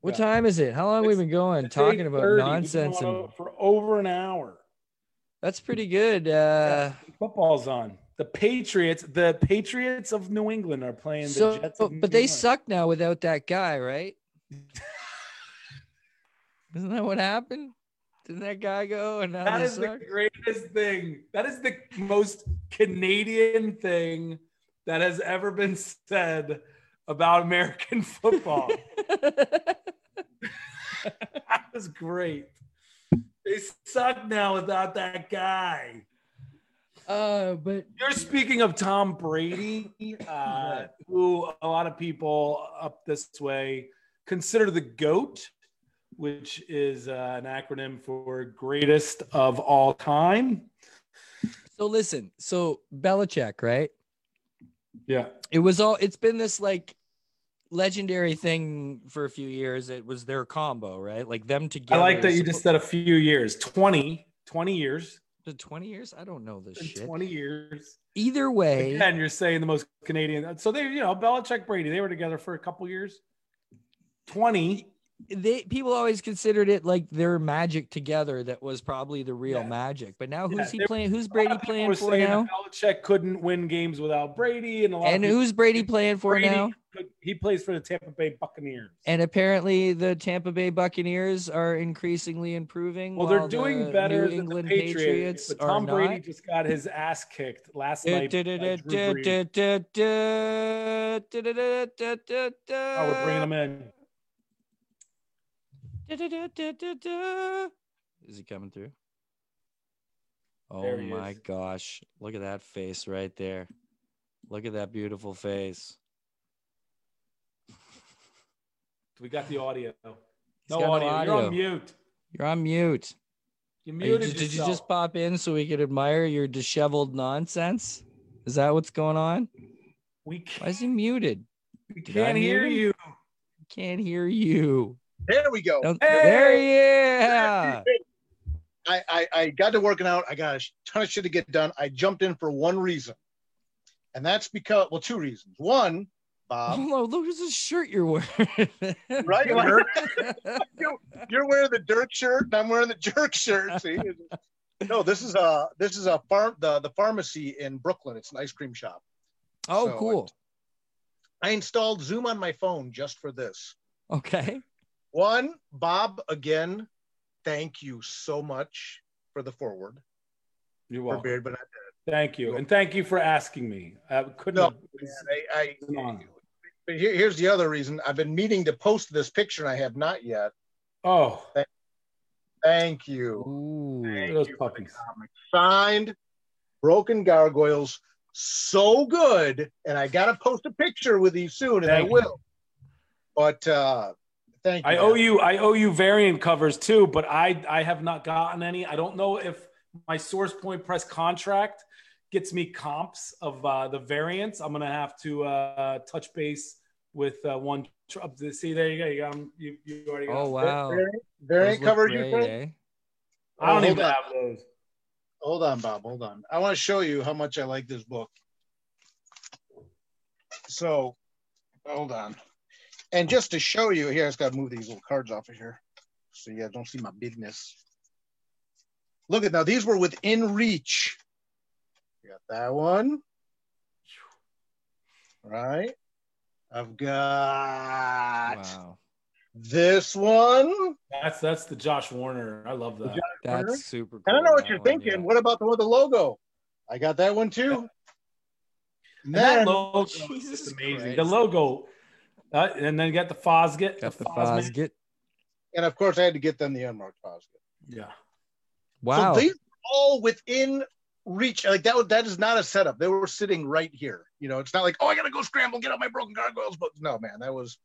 What Yeah. time is it? How long have we been going talking about 8:30. We've been nonsense? And for over an hour. that's pretty good. Uh, Football's on. The Patriots, the Patriots of New England are playing the so, Jets. Of New but they suck now without that guy, right? Isn't that what happened? Didn't that guy go and now That is the greatest thing. That is the most Canadian thing that has ever been said about American football. that was great. They suck now without that guy. uh, but You're speaking of Tom Brady, uh, who a lot of people up this way consider the GOAT, which is uh, an acronym for greatest of all time. so listen, so Belichick, right? Yeah. it was all it's been this like legendary thing for a few years it was their combo right like them together. I like that you just said a few years 20, 20 years. the 20 years i don't know this shit 20 years. either way Again, you're saying the most Canadian. So they, you know, Belichick Brady, they were together for a couple years. 20. They people always considered it like their magic together that was probably the real Yeah. magic but now Yeah, who's he playing who's brady playing for now Belichick couldn't win games without Brady, and a lot and who's brady playing for Brady now he plays for the Tampa Bay Buccaneers. and apparently the tampa bay buccaneers are increasingly improving well, they're doing the better new than england the Patriots, patriots but Tom Brady not. just got his ass kicked last night. by Drew Brees. Oh, we're bringing him in. Is he coming through? Oh my is. gosh. Look at that face right there. Look at that beautiful face. We got the audio. He's No got no audio. You're on mute. You're on mute. You Are you muted just- did you just pop in so we could admire your disheveled nonsense? Is that what's going on? We Why can't, is he muted? we can't hear mute him? you. Can't hear you. There we go. Oh, hey! There, yeah. I, I, I got to working out. I got a ton of shit to get done. I jumped in for one reason. And that's because, well, two reasons. One, Bob, Oh, look at this shirt you're wearing. Right, Dirk? you're wearing the Dirk shirt and I'm wearing the jerk shirt. See? No, this is a this is a farm the, the pharmacy in Brooklyn. It's an ice cream shop. oh, So, cool. I installed Zoom on my phone just for this. Okay. One, Bob, again, thank you so much for the forward. You're For welcome. Beard, but not Dead. Thank you, and thank you for asking me. I couldn't. No, have- man, I, I, an but here, here's the other reason. I've been meaning to post this picture, and I have not yet. oh, Thank you. Ooh. look Thank at those you for the puppies. comic. Signed, Broken Gargoyles, so good. And I gotta post a picture with you soon, and Thank I you. will. But uh thank you. I owe you. I owe you variant covers too, but I I have not gotten any. I don't know if my Source Point Press contract gets me comps of uh, the variants. I'm gonna have to uh, touch base with uh, one. tr- See, there you go. You got 'em. You, you already got. Oh 'em. wow. Variant, Those variant look covers you eh? I don't Oh, even on. have those. Hold on, Bob. Hold on. I want to show you how much I like this book. So, hold on. And just to show you, here, I just got to move these little cards off of here so you guys don't see my bigness. Look at now, these were within reach. You got that one. Right. I've got Wow. this one. That's that's the Josh Werner. I love that. That's super cool. I don't know what you're one, thinking. yeah. What about the one with the logo? I got that one too. And that logo Jesus is amazing. Christ. The logo, uh, and then you got the Fosgate. Got the Fosman. Fosgate. and of course, I had to get them the unmarked positive. Yeah. Wow. So these all within reach. Like that. That is not a setup. They were sitting right here. You know, it's not like oh I gotta go scramble, get out my broken gargoyles book. No, man, that was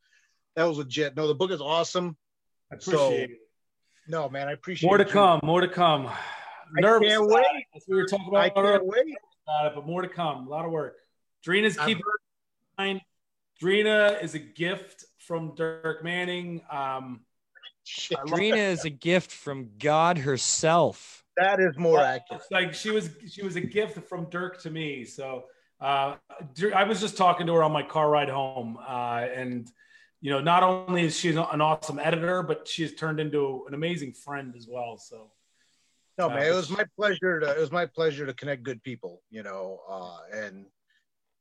that was legit. No, the book is awesome. I appreciate it. No, man, I appreciate it. More to you. come. More to come. Nervous. can't wait. as we were talking about earlier can't wait. about it, but more to come. A lot of work. Drina's I've keeping in mind. Drina is a gift from Dirk Manning. Um, Shit, I love Drina is a gift from God herself. that is more accurate. It's like she was she was a gift from Dirk to me. So uh, I was just talking to her on my car ride home, uh, and you know, not only is she an awesome editor, but she has turned into an amazing friend as well. So No, Uh, man, it was my pleasure to it was my pleasure to connect good people, you know, uh, and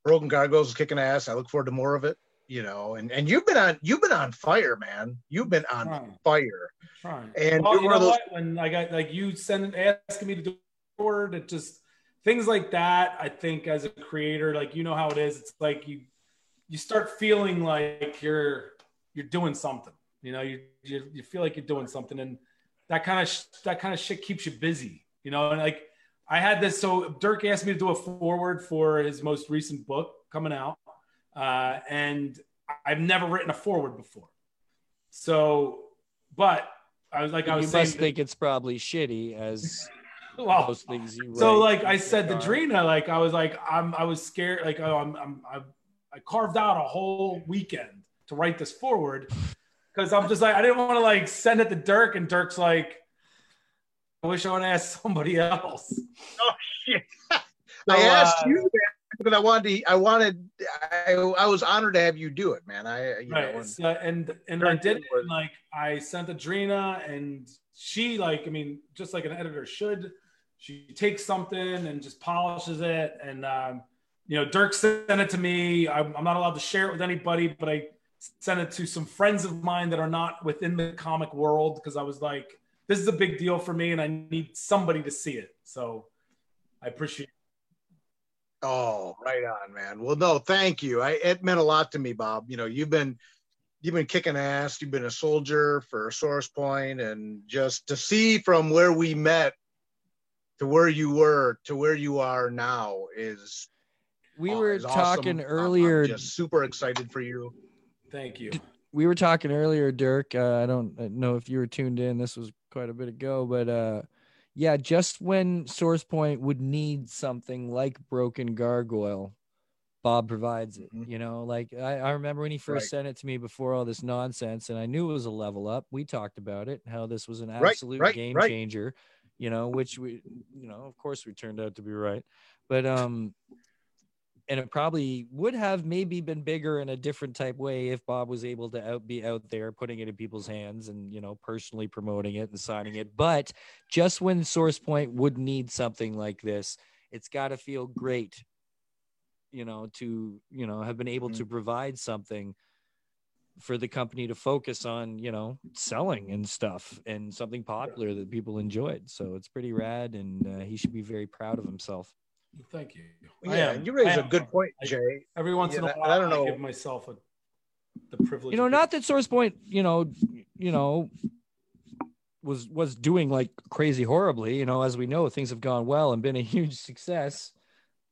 Broken Gargoyles is kicking ass. I look forward to more of it, you know, and and you've been on you've been on fire, man. You've been on Trying. fire. trying. And well, you know those what? When I got like you send asking me to do forward, it just things like that. I think as a creator, like you know how it is. It's like you you start feeling like you're you're doing something. You know, you you, you feel like you're doing something, and that kind of that kind of shit keeps you busy. You know, and like I had this. So Dirk asked me to do a forward for his most recent book coming out, uh, and I've never written a forward before. So, but I was like, I was you was must saying, think it's probably shitty as well, most things you write. so like I said to are. Drina, like I was like I'm I was scared, like oh, I'm, I'm I, I carved out a whole weekend to write this forward because I'm just like I didn't want to like send it to Dirk and Dirk's like wish I would ask somebody else. oh shit. So, I asked uh, you that because I wanted to, I wanted I, I was honored to have you do it, man. I you right know and- so, and and I did it and, like I sent to Drina and she like I mean just like an editor should she takes something and just polishes it and um, you know Dirk sent it to me I'm, I'm not allowed to share it with anybody but I sent it to some friends of mine that are not within the comic world because I was like this is a big deal for me and I need somebody to see it so I appreciate it. Oh, right on, man. Well, no, thank you. I it meant a lot to me, Bob. You know, you've been you've been kicking ass. You've been a soldier for Source Point, and just to see from where we met to where you were to where you are now is we uh, were is awesome. talking I'm- earlier. I'm just super excited for you. thank you we were talking earlier, Dirk. Uh, I don't know if you were tuned in. This was quite a bit ago, but uh, yeah, just when Source Point would need something like Broken Gargoyle, Bob provides it. Mhm. You know, like I, I remember when he first Right. sent it to me before all this nonsense, and I knew it was a level up. We talked about it, how this was an absolute right, game right. changer. You know, which we, you know, of course, we turned out to be right, but um, and it probably would have maybe been bigger in a different type way if Bob was able to out be out there putting it in people's hands and you know personally promoting it and signing it. But just when Source Point would need something like this, it's got to feel great, you know, to you know have been able to provide something for the company to focus on, you know, selling and stuff and something popular that people enjoyed. So it's pretty rad, and uh, he should be very proud of himself. Thank you. Yeah, am. you raise a good point, I- Jay. Every once in a while, I don't know- give myself a, the privilege. you know not that source point you know you know was was doing like crazy horribly you know as we know things have gone well and been a huge success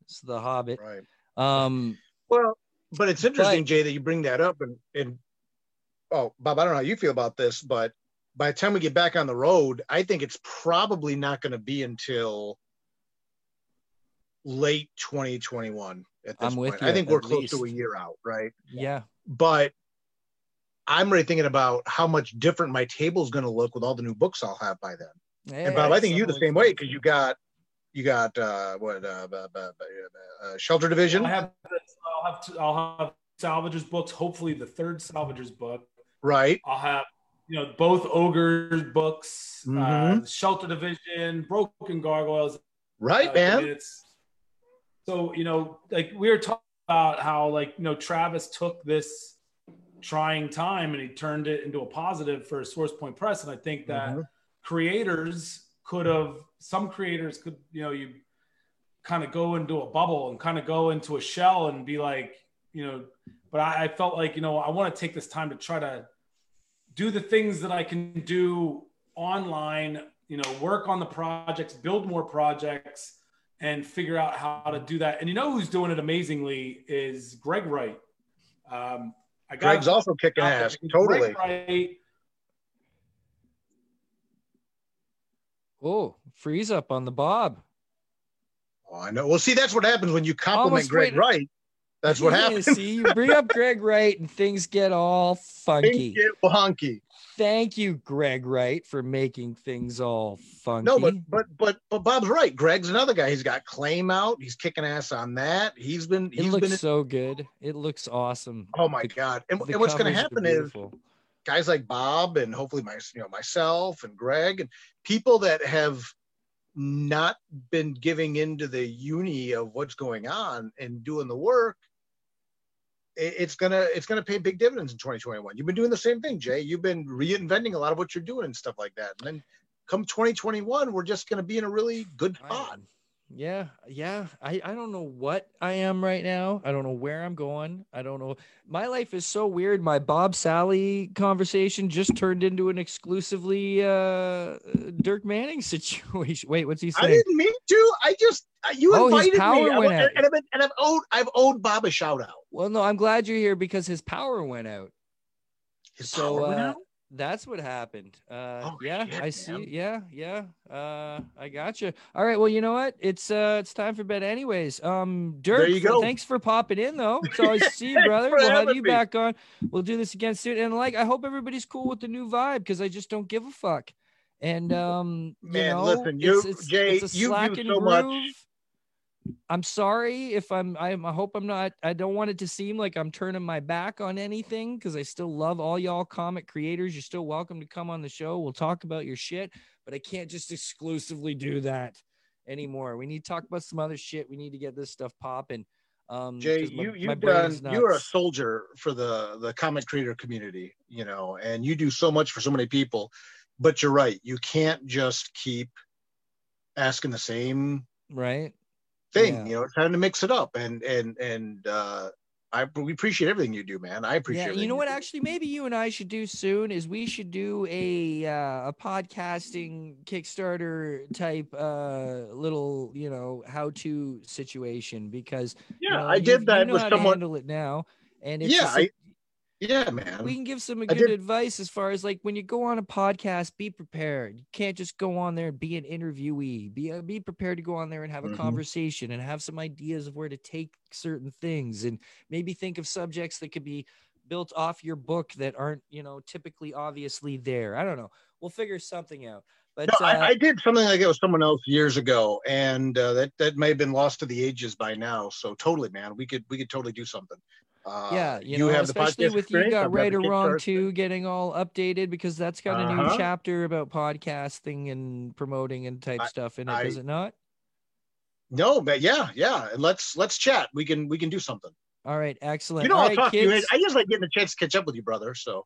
it's the hobbit Right. um Well, but it's interesting, But- Jay, that you bring that up. And, and oh, Bob, I don't know how you feel about this, but by the time we get back on the road, I think it's probably not going to be until late 2021 at this I'm with point. you I think we're close to a year out, right? yeah But I'm already thinking about how much different my table is going to look with all the new books I'll have by then. And Bob, I think you the same way because you got you got uh what uh, uh, uh, uh, shelter division I have, I'll have, to, I'll have salvagers books. Hopefully, the third salvagers book. right I'll have, you know, both ogres books, uh, Mhm. shelter division, broken gargoyles. right uh, man It's, so you know, like we were talking about how like you know Travis took this trying time and he turned it into a positive for Source Point Press, and I think that Mhm. creators could have some creators could you know you kind of go into a bubble and kind of go into a shell and be like you know but I, I felt like you know i want to take this time to try to do the things that i can do online you know work on the projects build more projects and figure out how to do that and you know who's doing it amazingly is greg wright um, I got Greg's also kicking ass. Totally. Wright, oh freeze up on the bob Oh, I know. Well, see, that's what happens when you compliment Almost Greg waited- Wright. That's what Yeah, happens. see you bring up greg wright and things get all funky Things get wonky. Thank you greg wright for making things all funky No, but but but but Bob's right. Greg's another guy. He's got claim out. He's kicking ass on that. He's been it looks been so good it looks awesome oh my The- god. And, and what's going to happen is guys like Bob and hopefully my you know myself and Greg and people that have not been giving into the uni of what's going on and doing the work it's gonna it's gonna pay big dividends in 2021 you've been doing the same thing jay. You've been reinventing a lot of what you're doing and stuff like that. And then come 2021 we're just gonna be in a really good spot. Yeah, yeah. I, I don't know what I am right now. I don't know where I'm going. I don't know. My life is so weird. My Bob Salley conversation just turned into an exclusively uh Dirk Manning situation. Wait, what's he saying i didn't mean to i just you Oh, his invited power me went and, out. and, I've, been- and I've owed i've owed bob a shout out Well, no, I'm glad you're here because his power went out. His So, power went uh, out? That's what happened. Uh, Oh, yeah, shit, I see. man. Yeah, yeah. Uh, I got you. All right. Well, you know what? It's uh, it's time for bed, anyways. Um, Dirk, you th- go. thanks for popping in, though. It's always see you, brother. We'll have you me. back on. We'll do this again soon. And like, I hope everybody's cool with the new vibe because I just don't give a fuck. And um, you Man, know, listen, you- it's, it's, Jay, it's a you do so much. I'm sorry if I'm, I'm, I hope I'm not, I don't want it to seem like I'm turning my back on anything because I still love all y'all comic creators. You're still welcome to come on the show. We'll talk about your shit, but I can't just exclusively do that anymore. We need to talk about some other shit. We need to get this stuff popping. Um, Jay, my- you you've done you are a soldier for the the comic creator community, you know, and you do so much for so many people. But you're right, you can't just keep asking the same right. Thing. Yeah. You know, trying to mix it up. And and and uh, I we appreciate everything you do, man. I appreciate. Yeah, you know what? Actually, maybe you and I should do soon is we should do a uh, a podcasting Kickstarter type uh, little you know how to situation because you Yeah, know, I you- did you that know with someone. handle it now, and it's Yeah, I, yeah, man. we can give some good advice as far as like when you go on a podcast, be prepared. You can't just go on there and be an interviewee. Be uh, be prepared to go on there and have a Mhm. conversation and have some ideas of where to take certain things and maybe think of subjects that could be built off your book that aren't you know typically obviously there. I don't know. We'll figure something out. But No, uh, I, I did something like that with someone else years ago, and uh, that that may have been lost to the ages by now. So totally, man, we could we could totally do something. Uh, yeah, you, know, have the especially podcast with you got I've right or wrong too, getting all updated because that's got a new Uh-huh. chapter about podcasting and promoting and type I- stuff in it, I- does it not? No, but yeah, yeah. Let's let's chat. We can we can do something. All right, excellent. You know, all I'll right, talk kids. to you. I just like getting a chance to catch up with you, brother. So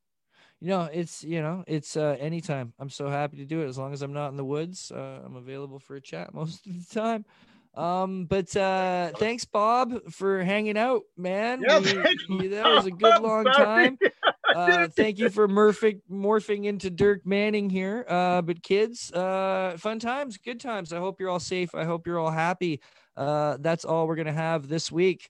You know, it's you know, it's uh anytime. I'm so happy to do it as long as I'm not in the woods. Uh, I'm available for a chat most of the time. Um, but uh, thanks, Bob, for hanging out, man. Yeah, We- you- that was a good long time. Uh, thank you for morphing morphing into Dirk Manning here. Uh, but kids, uh, fun times, good times. I hope you're all safe. I hope you're all happy. Uh, that's all we're gonna have this week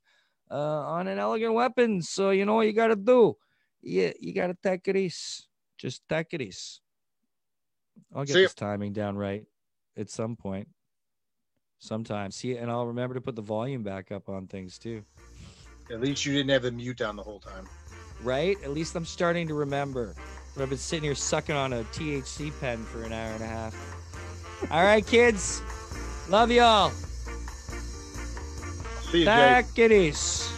uh, on an elegant weapons. So you know what you gotta do. Yeah, you gotta take it easy. Just take it easy. I'll get See this timing down right at some point. Sometime. See, and I'll remember to put the volume back up on things too. At least you didn't have the mute on the whole time. Right? At least I'm starting to remember. But I've been sitting here sucking on a THC pen for an hour and a half. All right, kids. Love y'all. See you. Back it is.